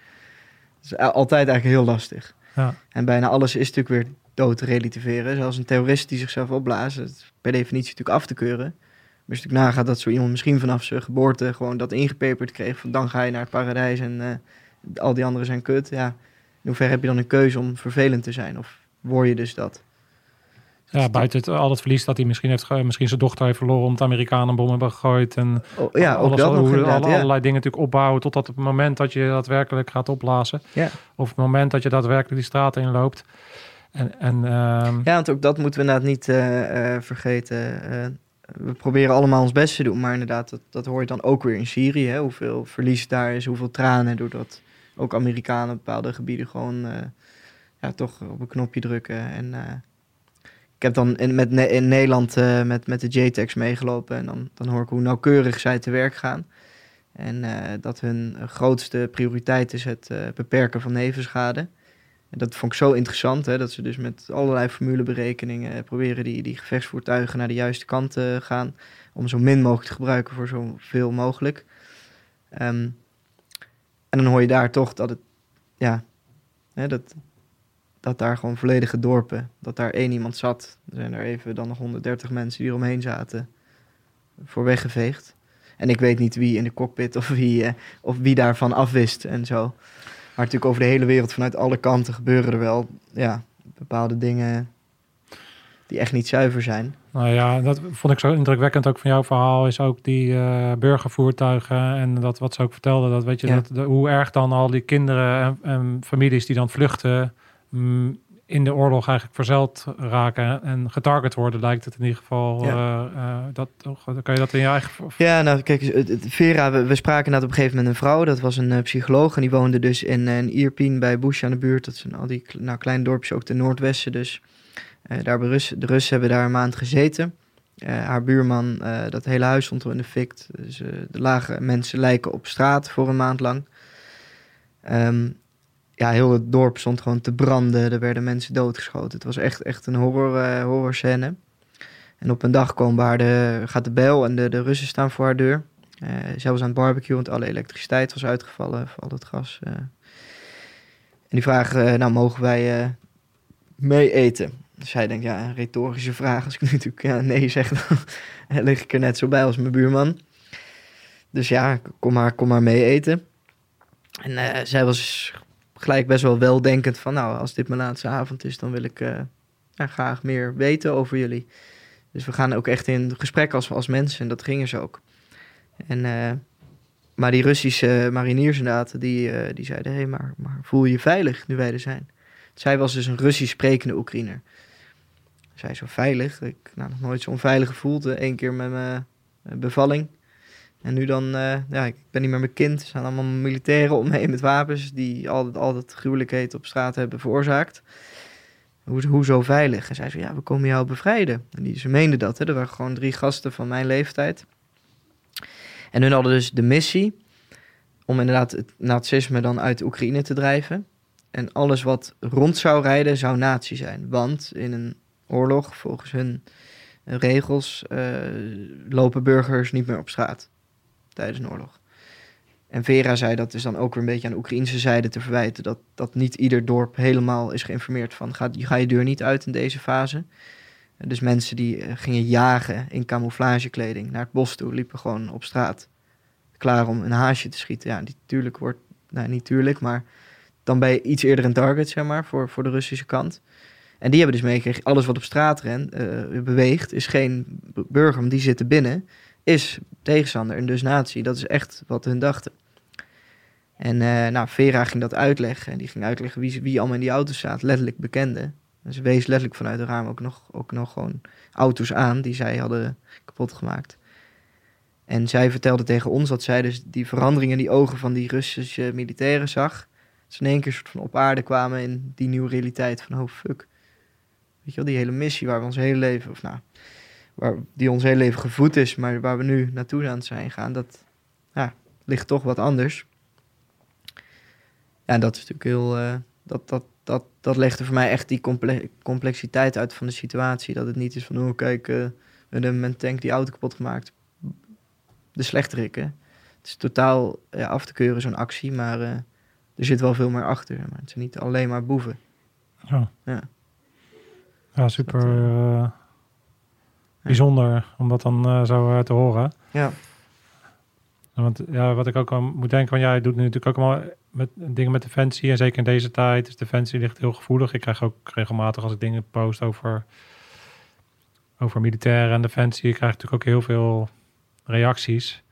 Dat is altijd eigenlijk heel lastig. ja. En bijna alles is natuurlijk weer dood te relativeren. Zelfs een terrorist die zichzelf opblaast, dat is per definitie natuurlijk af te keuren. Maar als je natuurlijk nagaat dat zo iemand misschien vanaf zijn geboorte gewoon dat ingepeperd kreeg, van dan ga je naar het paradijs en eh, al die anderen zijn kut. Ja, in hoeverre heb je dan een keuze om vervelend te zijn? Of word je dus dat? Ja, buiten het, al het verlies dat hij misschien heeft, misschien zijn dochter heeft verloren omdat de Amerikanen een bom hebben gegooid. En Oh, ja, ook dat hoe, ja. allerlei dingen natuurlijk opbouwen tot dat het moment dat je daadwerkelijk gaat opblazen. Ja. Of het moment dat je daadwerkelijk die straat inloopt. En, en ehm, Ja, want ook dat moeten we inderdaad niet eh, eh, vergeten. Eh, we proberen allemaal ons best te doen, maar inderdaad, dat, dat hoor je dan ook weer in Syrië. Hè? Hoeveel verlies daar is, hoeveel tranen, doordat ook Amerikanen bepaalde gebieden gewoon ja, toch op een knopje drukken. En eh, ik heb dan in, met, in Nederland eh, met, met de JTEX meegelopen en dan, dan hoor ik hoe nauwkeurig zij te werk gaan. En eh, dat hun grootste prioriteit is het eh, beperken van nevenschade. En dat vond ik zo interessant, hè, dat ze dus met allerlei formuleberekeningen eh, proberen die, die gevechtsvoertuigen naar de juiste kant te gaan. Om zo min mogelijk te gebruiken voor zoveel mogelijk. Ehm, en dan hoor je daar toch dat het, ja, hè, dat, dat daar gewoon volledige dorpen, dat daar één iemand zat. Er zijn er even dan nog 130 mensen die eromheen zaten, voor weggeveegd. En ik weet niet wie in de cockpit of wie, eh, of wie daarvan afwist en zo. Maar natuurlijk over de hele wereld, vanuit alle kanten, gebeuren er wel ja, bepaalde dingen die echt niet zuiver zijn. nou ja, dat vond ik zo indrukwekkend ook van jouw verhaal. Is ook die eh, burgervoertuigen en dat wat ze ook vertelde. Dat weet je, Ja. dat, de- hoe erg dan al die kinderen en, en families die dan vluchten. Mm, in de oorlog eigenlijk verzeld raken en getarget worden, lijkt het in ieder geval. Ja. eh, dat, kan je dat in je eigen Ja, nou kijk, Vera, we, we spraken inderdaad op een gegeven moment een vrouw. Dat was een eh, psycholoog en die woonde dus in, eh, in Ierpien bij Bush aan de buurt. Dat zijn al die nou, kleine dorpjes, ook de Noordwesten dus. Daar hebben Russen, de Russen hebben daar een maand gezeten. Haar buurman, dat hele huis stond in de fik. Dus de lage mensen lijken op straat voor een maand lang. Ehm, ja, heel het dorp stond gewoon te branden. Er werden mensen doodgeschoten. Het was echt, echt een horror, eh horror scène. En op een dag komen haar de, gaat de bel en de, de Russen staan voor haar deur. Eh zij was aan het barbecue, want alle elektriciteit was uitgevallen, al het gas. eh. En die vragen, nou mogen wij mee eten? Zij denkt, ja, een retorische vraag. Als ik nu natuurlijk ja, nee zeg, dan lig ik er net zo bij als mijn buurman. Dus ja, kom maar, kom maar mee eten. En zij was gelijk best wel weldenkend van, nou, als dit mijn laatste avond is, dan wil ik eh, graag meer weten over jullie. Dus we gaan ook echt in gesprek als, als mensen en dat gingen ze ook. En, eh, maar die Russische mariniers die, eh, die zeiden... hé, hey, maar, maar voel je je veilig nu wij er zijn? Zij was dus een Russisch sprekende Oekraïner. Zij zo veilig. Ik nou, nog nooit zo onveilig gevoeld. Eén keer met mijn bevalling. En nu dan, eh, ja, ik ben niet meer mijn kind. Er zijn allemaal militairen om me heen met wapens... die altijd, altijd gruwelijkheden op straat hebben veroorzaakt. Hoe, hoezo veilig? En zei, ja, we komen jou bevrijden. En die, ze meenden dat, hè. Er waren gewoon drie gasten van mijn leeftijd. En hun hadden dus de missie om inderdaad het nazisme dan uit Oekraïne te drijven. En alles wat rond zou rijden, zou nazi zijn. Want in een oorlog, volgens hun regels, eh, lopen burgers niet meer op straat tijdens een oorlog. En Vera zei dat is dan ook weer een beetje aan de Oekraïnse zijde te verwijten. Dat, dat niet ieder dorp helemaal is geïnformeerd van ga, ga je deur niet uit in deze fase. Dus mensen die eh, gingen jagen in camouflagekleding naar het bos toe, liepen gewoon op straat. Klaar om een haasje te schieten. Ja, die tuurlijk wordt, nou niet tuurlijk, maar dan ben je iets eerder een target, zeg maar, voor, voor de Russische kant. En die hebben dus meegekregen, alles wat op straat rent, eh, beweegt, is geen burger, die zitten binnen, is tegenstander en dus nazi. Dat is echt wat hun dachten. En eh, nou, Vera ging dat uitleggen en die ging uitleggen wie, wie allemaal in die auto's zaten, letterlijk bekende. En ze wees letterlijk vanuit het raam ook nog, ook nog gewoon auto's aan die zij hadden kapot gemaakt. En zij vertelde tegen ons dat zij dus die veranderingen in die ogen van die Russische militairen zag. Ze in één keer soort van op aarde kwamen in die nieuwe realiteit van oh fuck. Weet je wel, die hele missie waar we ons hele leven, of nou, waar, die ons hele leven gevoed is, maar waar we nu naartoe aan het zijn gaan, dat ja, ligt toch wat anders. Ja, en dat is natuurlijk heel, uh, dat, dat, dat, dat legde voor mij echt die comple complexiteit uit van de situatie. Dat het niet is van, oh kijk, uh, we hebben een tank die auto kapot gemaakt. De slechterikken. Het is totaal ja, af te keuren zo'n actie, maar uh, er zit wel veel meer achter. Maar het zijn niet alleen maar boeven. Ja, Ja. ja super eh, bijzonder om dat dan eh, zo eh, te horen. Ja, Want ja, wat ik ook aan moet denken, want jij doet nu natuurlijk ook allemaal met dingen met defensie en zeker in deze tijd. Dus defensie ligt heel gevoelig. Ik krijg ook regelmatig als ik dingen post over, over militairen en defensie, ik krijg natuurlijk ook heel veel reacties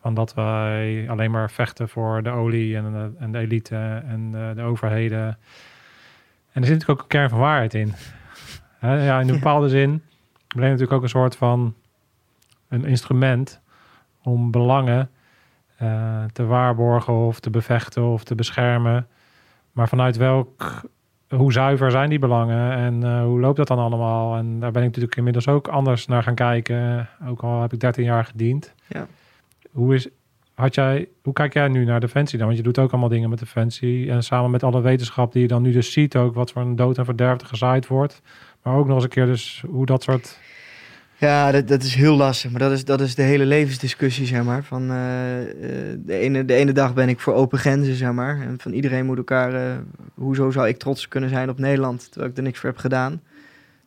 van dat wij alleen maar vechten voor de olie en de, en de elite en de, de overheden. En er zit natuurlijk ook een kern van waarheid in. Ja, in een bepaalde zin je natuurlijk ook een soort van een instrument om belangen eh, te waarborgen of te bevechten of te beschermen. Maar vanuit welk, hoe zuiver zijn die belangen en eh, hoe loopt dat dan allemaal? En daar ben ik natuurlijk inmiddels ook anders naar gaan kijken. Ook al heb ik 13 jaar gediend. Ja. Hoe, is, had jij, hoe kijk jij nu naar Defensie dan? Want je doet ook allemaal dingen met Defensie. En samen met alle wetenschap die je dan nu dus ziet ook... wat voor een dood en verderf er gezaaid wordt. Maar ook nog eens een keer dus hoe dat soort... Ja, dat, dat is heel lastig. Maar dat is, dat is de hele levensdiscussie, zeg maar. Van, eh, eh, de, ene, de ene dag ben ik voor open grenzen, zeg maar. En van iedereen moet elkaar... eh, hoezo zou ik trots kunnen zijn op Nederland, terwijl ik er niks voor heb gedaan?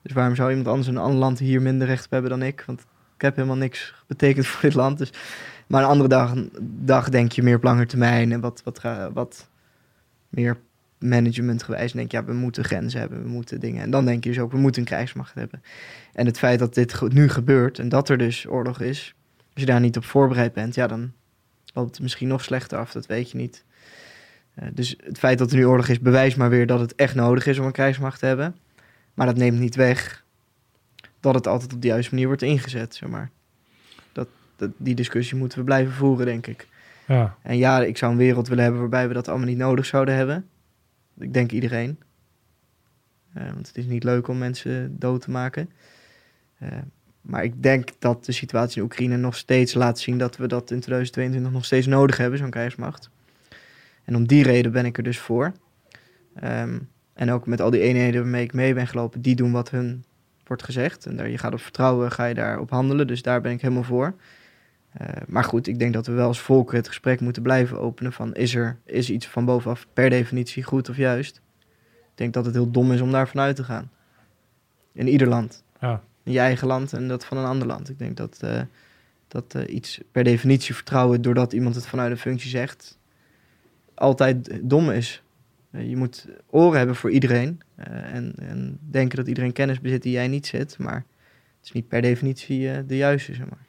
Dus waarom zou iemand anders in een ander land hier minder recht op hebben dan ik? Want ik heb helemaal niks betekend voor dit land. Dus. Maar een andere dag, dag denk je meer op lange termijn... en wat, wat, wat meer managementgewijs. denk je, ja, we moeten grenzen hebben, we moeten dingen. En dan denk je dus ook, we moeten een krijgsmacht hebben. En het feit dat dit nu gebeurt en dat er dus oorlog is, als je daar niet op voorbereid bent, ja, dan loopt het misschien nog slechter af, dat weet je niet. Eh, dus het feit dat er nu oorlog is, bewijst maar weer dat het echt nodig is om een krijgsmacht te hebben. Maar dat neemt niet weg dat het altijd op de juiste manier wordt ingezet, zeg maar. Dat, dat, die discussie moeten we blijven voeren, denk ik. Ja, En ja, ik zou een wereld willen hebben waarbij we dat allemaal niet nodig zouden hebben. Ik denk iedereen. Eh, want het is niet leuk om mensen dood te maken. Eh, maar ik denk dat de situatie in Oekraïne nog steeds laat zien dat we dat in 2022 nog steeds nodig hebben, zo'n krijgsmacht. En om die reden ben ik er dus voor. Ehm, en ook met al die eenheden waarmee ik mee ben gelopen, die doen wat hun wordt gezegd. En daar, je gaat op vertrouwen, ga je daarop handelen. Dus daar ben ik helemaal voor. Eh, maar goed, ik denk dat we wel als volk het gesprek moeten blijven openen van is er is iets van bovenaf per definitie goed of juist. Ik denk dat het heel dom is om daar vanuit te gaan. In ieder land. ja. In je eigen land en dat van een ander land. Ik denk dat, eh, dat eh, iets per definitie vertrouwen doordat iemand het vanuit een functie zegt, altijd dom is. Je moet oren hebben voor iedereen en, en denken dat iedereen kennis bezit die jij niet zit. Maar het is niet per definitie de juiste, zeg maar.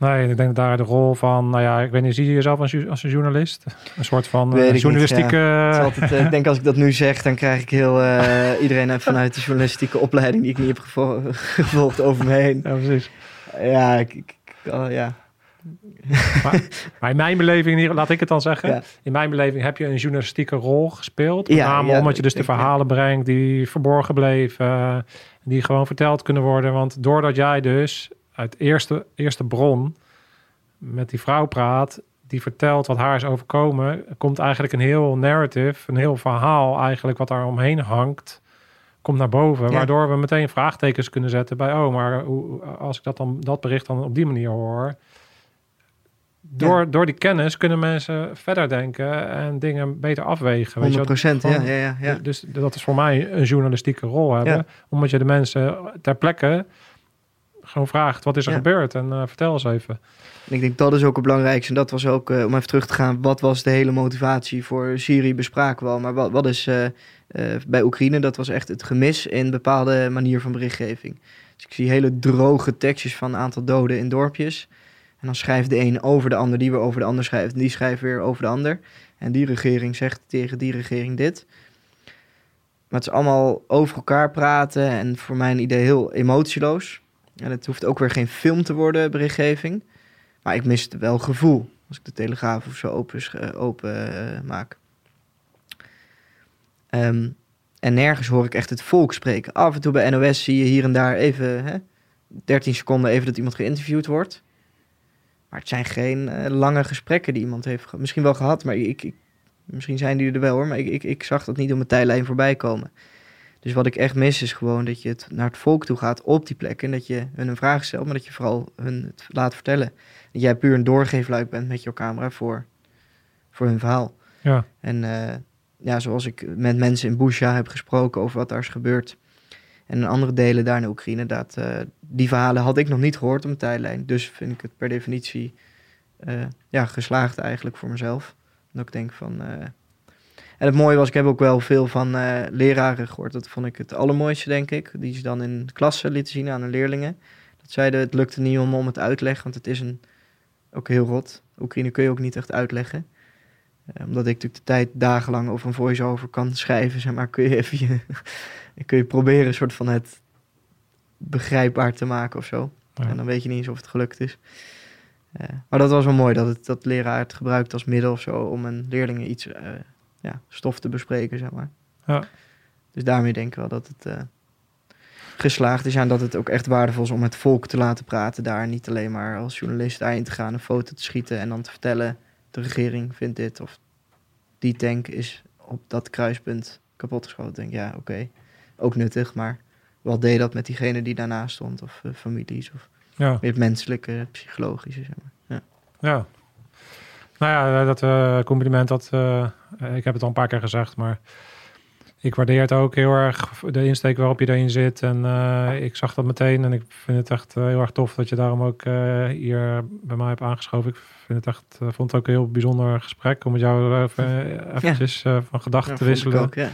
Nee, ik denk dat daar de rol van, nou ja, ik weet niet, zie je jezelf als, als een journalist? Een soort van Weet eh, niet, journalistieke... Is altijd, eh, ik denk als ik dat nu zeg, dan krijg ik heel eh, iedereen uit- vanuit de journalistieke opleiding die ik niet heb gevo- gevolgd over me heen. Ja, precies. Ja, ik, oh, ja. Maar in mijn beleving, hier- laat ik het dan zeggen. Ja. In mijn beleving heb je een journalistieke rol gespeeld. Met Ja, name omdat je dus de verhalen brengt die verborgen bleven. die gewoon verteld kunnen worden. Want doordat jij dus uit eerste, eerste bron met die vrouw praat... die vertelt wat haar is overkomen... komt eigenlijk een heel narrative, een heel verhaal eigenlijk... wat daar omheen hangt, komt naar boven. Ja. Waardoor we meteen vraagtekens kunnen zetten bij... oh, maar hoe, als ik dat, dan, dat bericht dan op die manier hoor... Door, door die kennis kunnen mensen verder denken en dingen beter afwegen. Weet 100 je, procent, ja, ja, ja. Dus dat is voor mij een journalistieke rol hebben. Omdat je de mensen ter plekke gewoon vraagt, wat is er Ja. gebeurd? En eh, vertel eens even. En ik denk dat is ook het belangrijkste. En dat was ook, eh, om even terug te gaan, wat was de hele motivatie voor Syrië bespraken we al. Maar wat, wat is eh, bij Oekraïne, dat was echt het gemis in bepaalde manier van berichtgeving. Dus ik zie hele droge tekstjes van een aantal doden in dorpjes. En dan schrijft de een over de ander, die weer over de ander schrijft. En die schrijft weer over de ander. En die regering zegt tegen die regering dit. Maar het is allemaal over elkaar praten en voor mijn idee heel emotieloos. En het hoeft ook weer geen film te worden, berichtgeving. Maar ik mis het wel gevoel als ik de Telegraaf of zo open, eh, open eh, maak. Ehm, en nergens hoor ik echt het volk spreken. Af en toe bij NOS zie je hier en daar even hè, 13 seconden even dat iemand geïnterviewd wordt. Maar het zijn geen eh, lange gesprekken die iemand heeft. Misschien wel gehad, maar ik, ik, misschien zijn die er wel hoor. Maar ik, ik, ik zag dat niet op mijn tijdlijn voorbij komen. Dus wat ik echt mis is gewoon dat je het naar het volk toe gaat op die plek. En dat je hun een vraag stelt, maar dat je vooral hun het laat vertellen. Dat jij puur een doorgeefluik bent met je camera voor, voor hun verhaal. Ja. En eh, ja, zoals ik met mensen in Busha heb gesproken over wat daar is gebeurd. En in andere delen daar in Oekraïne, dat, eh, die verhalen had ik nog niet gehoord op mijn tijdlijn. Dus vind ik het per definitie eh, ja, geslaagd eigenlijk voor mezelf. Dat ik denk van... en het mooie was, ik heb ook wel veel van eh, leraren gehoord. Dat vond ik het allermooiste, denk ik. Die ze dan in de klasse lieten zien aan hun leerlingen. Dat zeiden, het lukte niet om, om het uit te leggen, want het is een, ook heel rot. Oekraïne kun je ook niet echt uitleggen. Eh, omdat ik natuurlijk de tijd dagenlang over een voice-over kan schrijven, zeg maar, kun je even je, kun je proberen een soort van het begrijpbaar te maken of zo. Ja. En dan weet je niet eens of het gelukt is. Eh, maar dat was wel mooi, dat, het, dat leraar het gebruikt als middel of zo om een leerlingen iets ja, stof te bespreken, zeg maar. Ja. Dus daarmee denk ik wel dat het eh, geslaagd is. En dat het ook echt waardevol is om het volk te laten praten daar. Niet alleen maar als journalist daarin te gaan, een foto te schieten en dan te vertellen... de regering vindt dit of die tank is op dat kruispunt kapotgeschoten. Denk ja, oké, ook nuttig, maar wat deed dat met diegene die daarnaast stond? Of eh, families, of Ja. meer het menselijke, psychologische, zeg maar. Ja. Ja. Nou ja, dat eh, compliment, dat, eh, eh, ik heb het al een paar keer gezegd, maar ik waardeer het ook heel erg, de insteek waarop je erin zit. En eh, ik zag dat meteen en ik vind het echt eh, heel erg tof dat je daarom ook eh, hier bij mij hebt aangeschoven. Ik vind het echt, eh, vond het ook een heel bijzonder gesprek om met jou even, eh, eventjes eh, van gedachten Ja, te wisselen. ook, ja.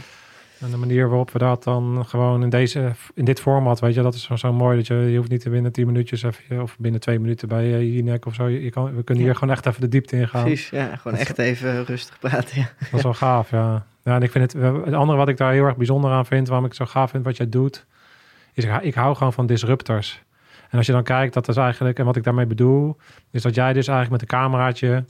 En de manier waarop we dat dan gewoon in, deze, in dit format, weet je, dat is zo, zo mooi. Dat je, je hoeft niet binnen 10 minuutjes even, of binnen twee minuten bij je Jinek of zo. Je, kan, we kunnen hier gewoon echt even de diepte in gaan. Precies, ja, gewoon Dat- echt even rustig praten, ja. Dat is wel gaaf, ja. Ja, en ik vind het, het andere wat ik daar heel erg bijzonder aan vind, waarom ik het zo gaaf vind wat jij doet, is ik, hou- ik hou gewoon van disruptors. En als je dan kijkt, dat is eigenlijk, en wat ik daarmee bedoel, is dat jij dus eigenlijk met een cameraatje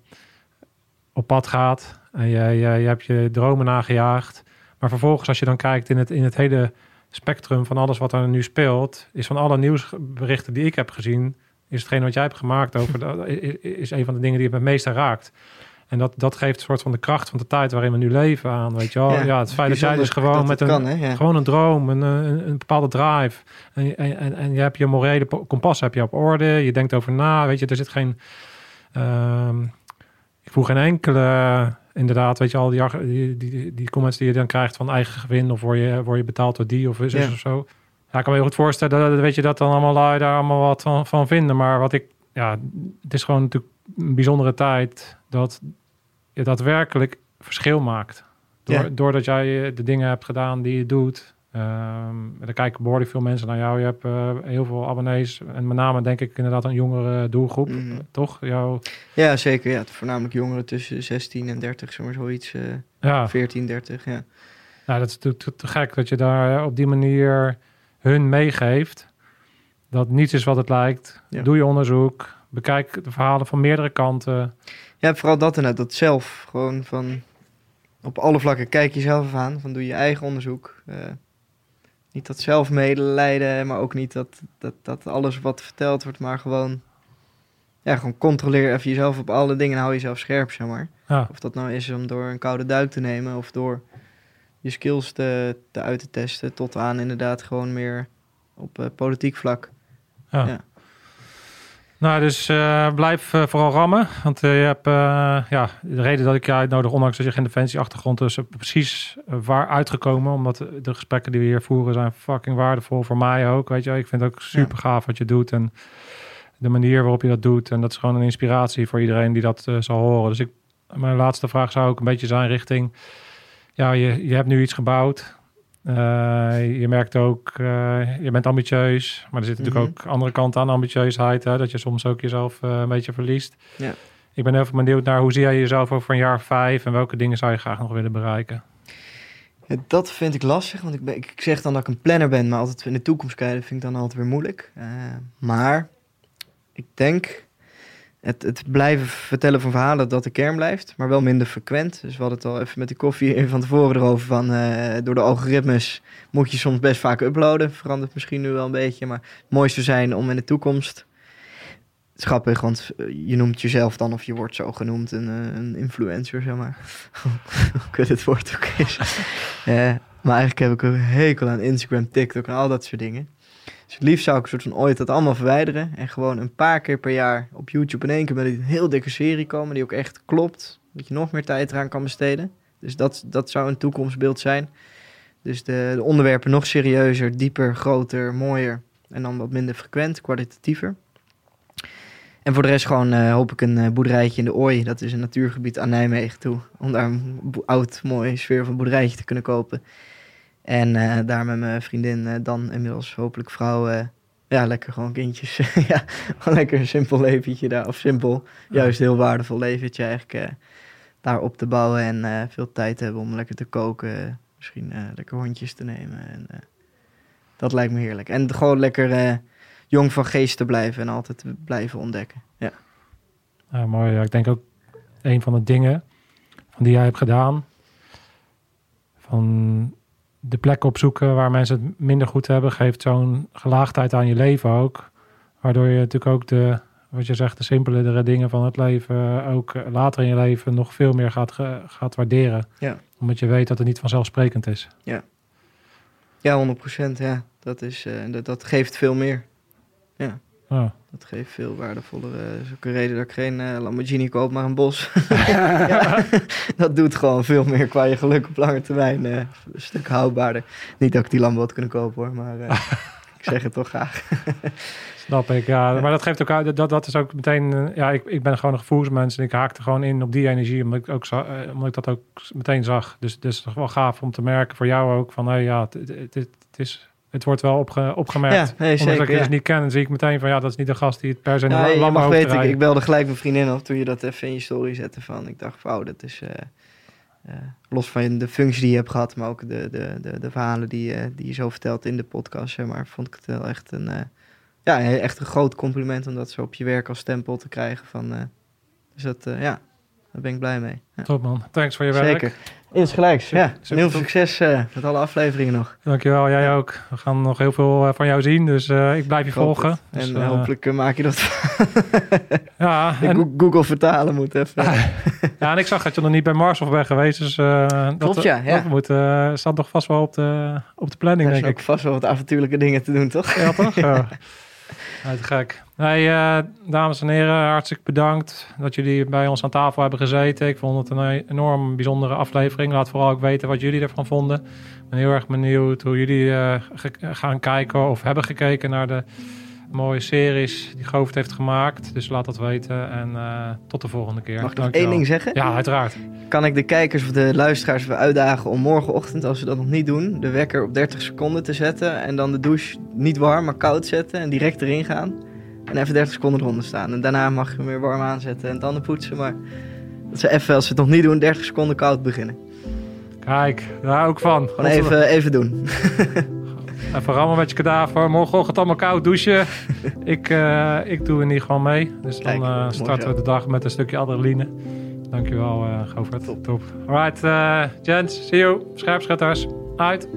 op pad gaat en je, je hebt je dromen nagejaagd. Maar vervolgens, als je dan kijkt in het, in het hele spectrum van alles wat er nu speelt, is van alle nieuwsberichten die ik heb gezien, is hetgeen wat jij hebt gemaakt over, dat is, een van de dingen die het me het meeste raakt. En dat, dat geeft een soort van de kracht van de tijd waarin we nu leven aan, weet je wel. Ja, het feit dat jij dus gewoon met een, kan, hè, ja. gewoon een droom, een, een, een bepaalde drive. En, en, en, en je hebt je morele kompas heb je op orde. Je denkt over na, weet je. Er zit geen... ehm, ik voel geen enkele... Inderdaad, weet je al die, die, die, die comments die je dan krijgt van eigen gewin... of word je, word je betaald door die of Ja. of zo. Ja, ik kan me heel goed voorstellen dat, weet je, dat dan allemaal lui daar allemaal wat van, van vinden. Maar wat ik... Ja, het is gewoon natuurlijk een bijzondere tijd... dat je daadwerkelijk verschil maakt. Door, Ja. Doordat jij eh, de dingen hebt gedaan die je doet. Ehm er kijken behoorlijk veel mensen naar jou. Je hebt eh, heel veel abonnees. En met name denk ik inderdaad een jongere doelgroep. Mhm. eh, toch? Jou, Ja, zeker. Ja, voornamelijk jongeren tussen 16 en 30, zeg maar zoiets. eh ja, 14, 30, ja. nou, dat is te, te, te gek dat je daar op die manier hun meegeeft. Dat niets is wat het lijkt. Ja. Doe je onderzoek. Bekijk de verhalen van meerdere kanten. Ja, vooral dat inderdaad, dat zelf. Gewoon van, op alle vlakken kijk jezelf aan. Van doe je eigen onderzoek. Niet dat zelf medelijden, maar ook niet dat, dat, dat alles wat verteld wordt, maar gewoon... Ja, gewoon controleer even jezelf op alle dingen en hou jezelf scherp, zeg maar. Ja, Of dat nou is om door een koude duik te nemen of door je skills te, te uit te testen. Tot aan inderdaad gewoon meer op eh, politiek vlak. ja. Ja. Nou, dus eh, blijf eh, vooral rammen. Want eh, je hebt, ja, de reden dat ik je uitnodig, ondanks dat je geen defensieachtergrond is, precies waar uitgekomen. Omdat de, gesprekken die we hier voeren zijn fucking waardevol voor mij ook. Weet je, ik vind het ook super gaaf wat je doet. En de manier waarop je dat doet. En dat is gewoon een inspiratie voor iedereen die dat zal horen. Dus ik, mijn laatste vraag zou ook een beetje zijn richting. Ja, je, je hebt nu iets gebouwd. Eh, je merkt ook, eh, je bent ambitieus, maar er zit natuurlijk Mhm. ook andere kant aan ambitieusheid, hè, dat je soms ook jezelf eh, een beetje verliest. Ja. Ik ben even benieuwd naar hoe zie jij jezelf over een jaar vijf en welke dingen zou je graag nog willen bereiken? Ja, dat vind ik lastig, want ik, ben, ik zeg dan dat ik een planner ben, maar altijd in de toekomst kijken vind ik dan altijd weer moeilijk. Uh, maar ik denk het, het blijven vertellen van verhalen dat de kern blijft, maar wel minder frequent. Dus we hadden het al even met de koffie van tevoren erover van uh, door de algoritmes moet je soms best vaak uploaden. Verandert misschien nu wel een beetje, maar het mooiste zijn om in de toekomst het is grappig, want je noemt jezelf dan of je wordt zo genoemd een, een influencer, zeg maar. Hoe het woord ook is. uh, maar eigenlijk heb ik een hekel aan Instagram, TikTok en al dat soort dingen. Dus het liefst zou ik soort van ooit dat allemaal verwijderen. En gewoon een paar keer per jaar op YouTube in één keer met een heel dikke serie komen. Die ook echt klopt. Dat je nog meer tijd eraan kan besteden. Dus dat, dat zou een toekomstbeeld zijn. Dus de, de onderwerpen nog serieuzer, dieper, groter, mooier. En dan wat minder frequent, kwalitatiever. En voor de rest gewoon uh, hoop ik een uh, boerderijtje in de Ooi. Dat is een natuurgebied aan Nijmegen toe. Om daar een oud, mooi sfeer van boerderijtje te kunnen kopen. En uh, daar met mijn vriendin, dan inmiddels hopelijk vrouw, ja, lekker gewoon kindjes. ja, gewoon lekker een simpel leventje daar. Of simpel, juist heel waardevol leventje eigenlijk. daar op te bouwen en veel tijd hebben om lekker te koken. Misschien lekker hondjes te nemen. En, dat lijkt me heerlijk. En gewoon lekker jong van geest te blijven en altijd te blijven ontdekken. Ja. ja mooi. Ja, ik denk ook een van de dingen van die jij hebt gedaan, van de plek opzoeken waar mensen het minder goed hebben, geeft zo'n gelaagdheid aan je leven ook. Waardoor je natuurlijk ook de, wat je zegt, de simpelere dingen van het leven ook later in je leven nog veel meer gaat, gaat waarderen. Ja. Omdat je weet dat het niet vanzelfsprekend is. Ja, ja 100 procent. Ja. Dat, is, uh, dat, dat geeft veel meer. Ja. Oh. Dat geeft veel waardevollere. Dat is ook een reden dat ik geen uh, Lamborghini koop, maar een bos. ja, dat doet gewoon veel meer qua je geluk op lange termijn. Uh, een stuk houdbaarder. Niet dat ik die Lambo had kunnen kopen hoor, maar uh, ik zeg het toch graag. Snap ik, ja. Maar dat geeft ook uit, dat, dat is ook meteen, ja, ik, ik ben gewoon een gevoelsmens en ik haakte gewoon in op die energie, omdat ik, ook omdat ik dat ook meteen zag. Dus, dus het is wel gaaf om te merken voor jou ook van, hé, hey, ja, het, het, het is het wordt wel opge, opgemerkt. Ja, nee, zeker, ik ja. het niet ken, dan zie ik meteen van ja, dat is niet de gast die het per se lam mag weten, ik, ik belde gelijk mijn vriendin op toen je dat even in je story zette van. Ik dacht, wauw, dat is... eh, eh, los van de functie die je hebt gehad, maar ook de, de, de, de verhalen die, eh, die je zo vertelt in de podcast, zeg maar, vond ik het wel echt een, ja, echt een groot compliment om dat zo op je werk als stempel te krijgen. Van, dus dat, ja, daar ben ik blij mee. Ja. Top man, thanks voor je werk. Zeker. Insgelijks, ja. Super En heel veel succes eh, met alle afleveringen nog. Dankjewel, jij ook. We gaan nog heel veel eh, van jou zien, dus eh, ik blijf je volgen. het. Dus, en eh, hopelijk maak je dat. ja, en, Go- Google vertalen moet even. ja, en ik zag dat je nog niet bij Mars of bent geweest, dus eh, dat, Klopt, ja, ja. dat moet, staat nog vast wel op de, op de planning, Er denk zijn ik. ook vast wel wat avontuurlijke dingen te doen, toch? Ja, toch? Ja. Te gek. Eh, dames en heren, hartstikke bedankt dat jullie bij ons aan tafel hebben gezeten. Ik vond het een enorm bijzondere aflevering. Laat vooral ook weten wat jullie ervan vonden. Ik ben heel erg benieuwd hoe jullie eh, gaan kijken of hebben gekeken naar de mooie series die Govert heeft gemaakt. Dus laat dat weten en eh, tot de volgende keer. Mag ik nog één ding zeggen? Ja, uiteraard. Kan ik de kijkers of de luisteraars uitdagen om morgenochtend, als ze dat nog niet doen, de wekker op 30 seconden te zetten en dan de douche niet warm, maar koud zetten en direct erin gaan. En even 30 seconden eronder staan. En daarna mag je hem weer warm aanzetten en tanden poetsen. Maar dat ze even, als ze het nog niet doen, 30 seconden koud beginnen. Kijk, daar ook van. Gewoon even, even doen. Even rammen met je kadaver. Morgenochtend allemaal koud douchen. ik, eh, ik doe in ieder geval mee. Dus Kijk, dan eh, starten we de dag met een stukje adrenaline. Dankjewel, eh Govert. Top. Alright, eh gents. See you. Scherpschutters. Uit.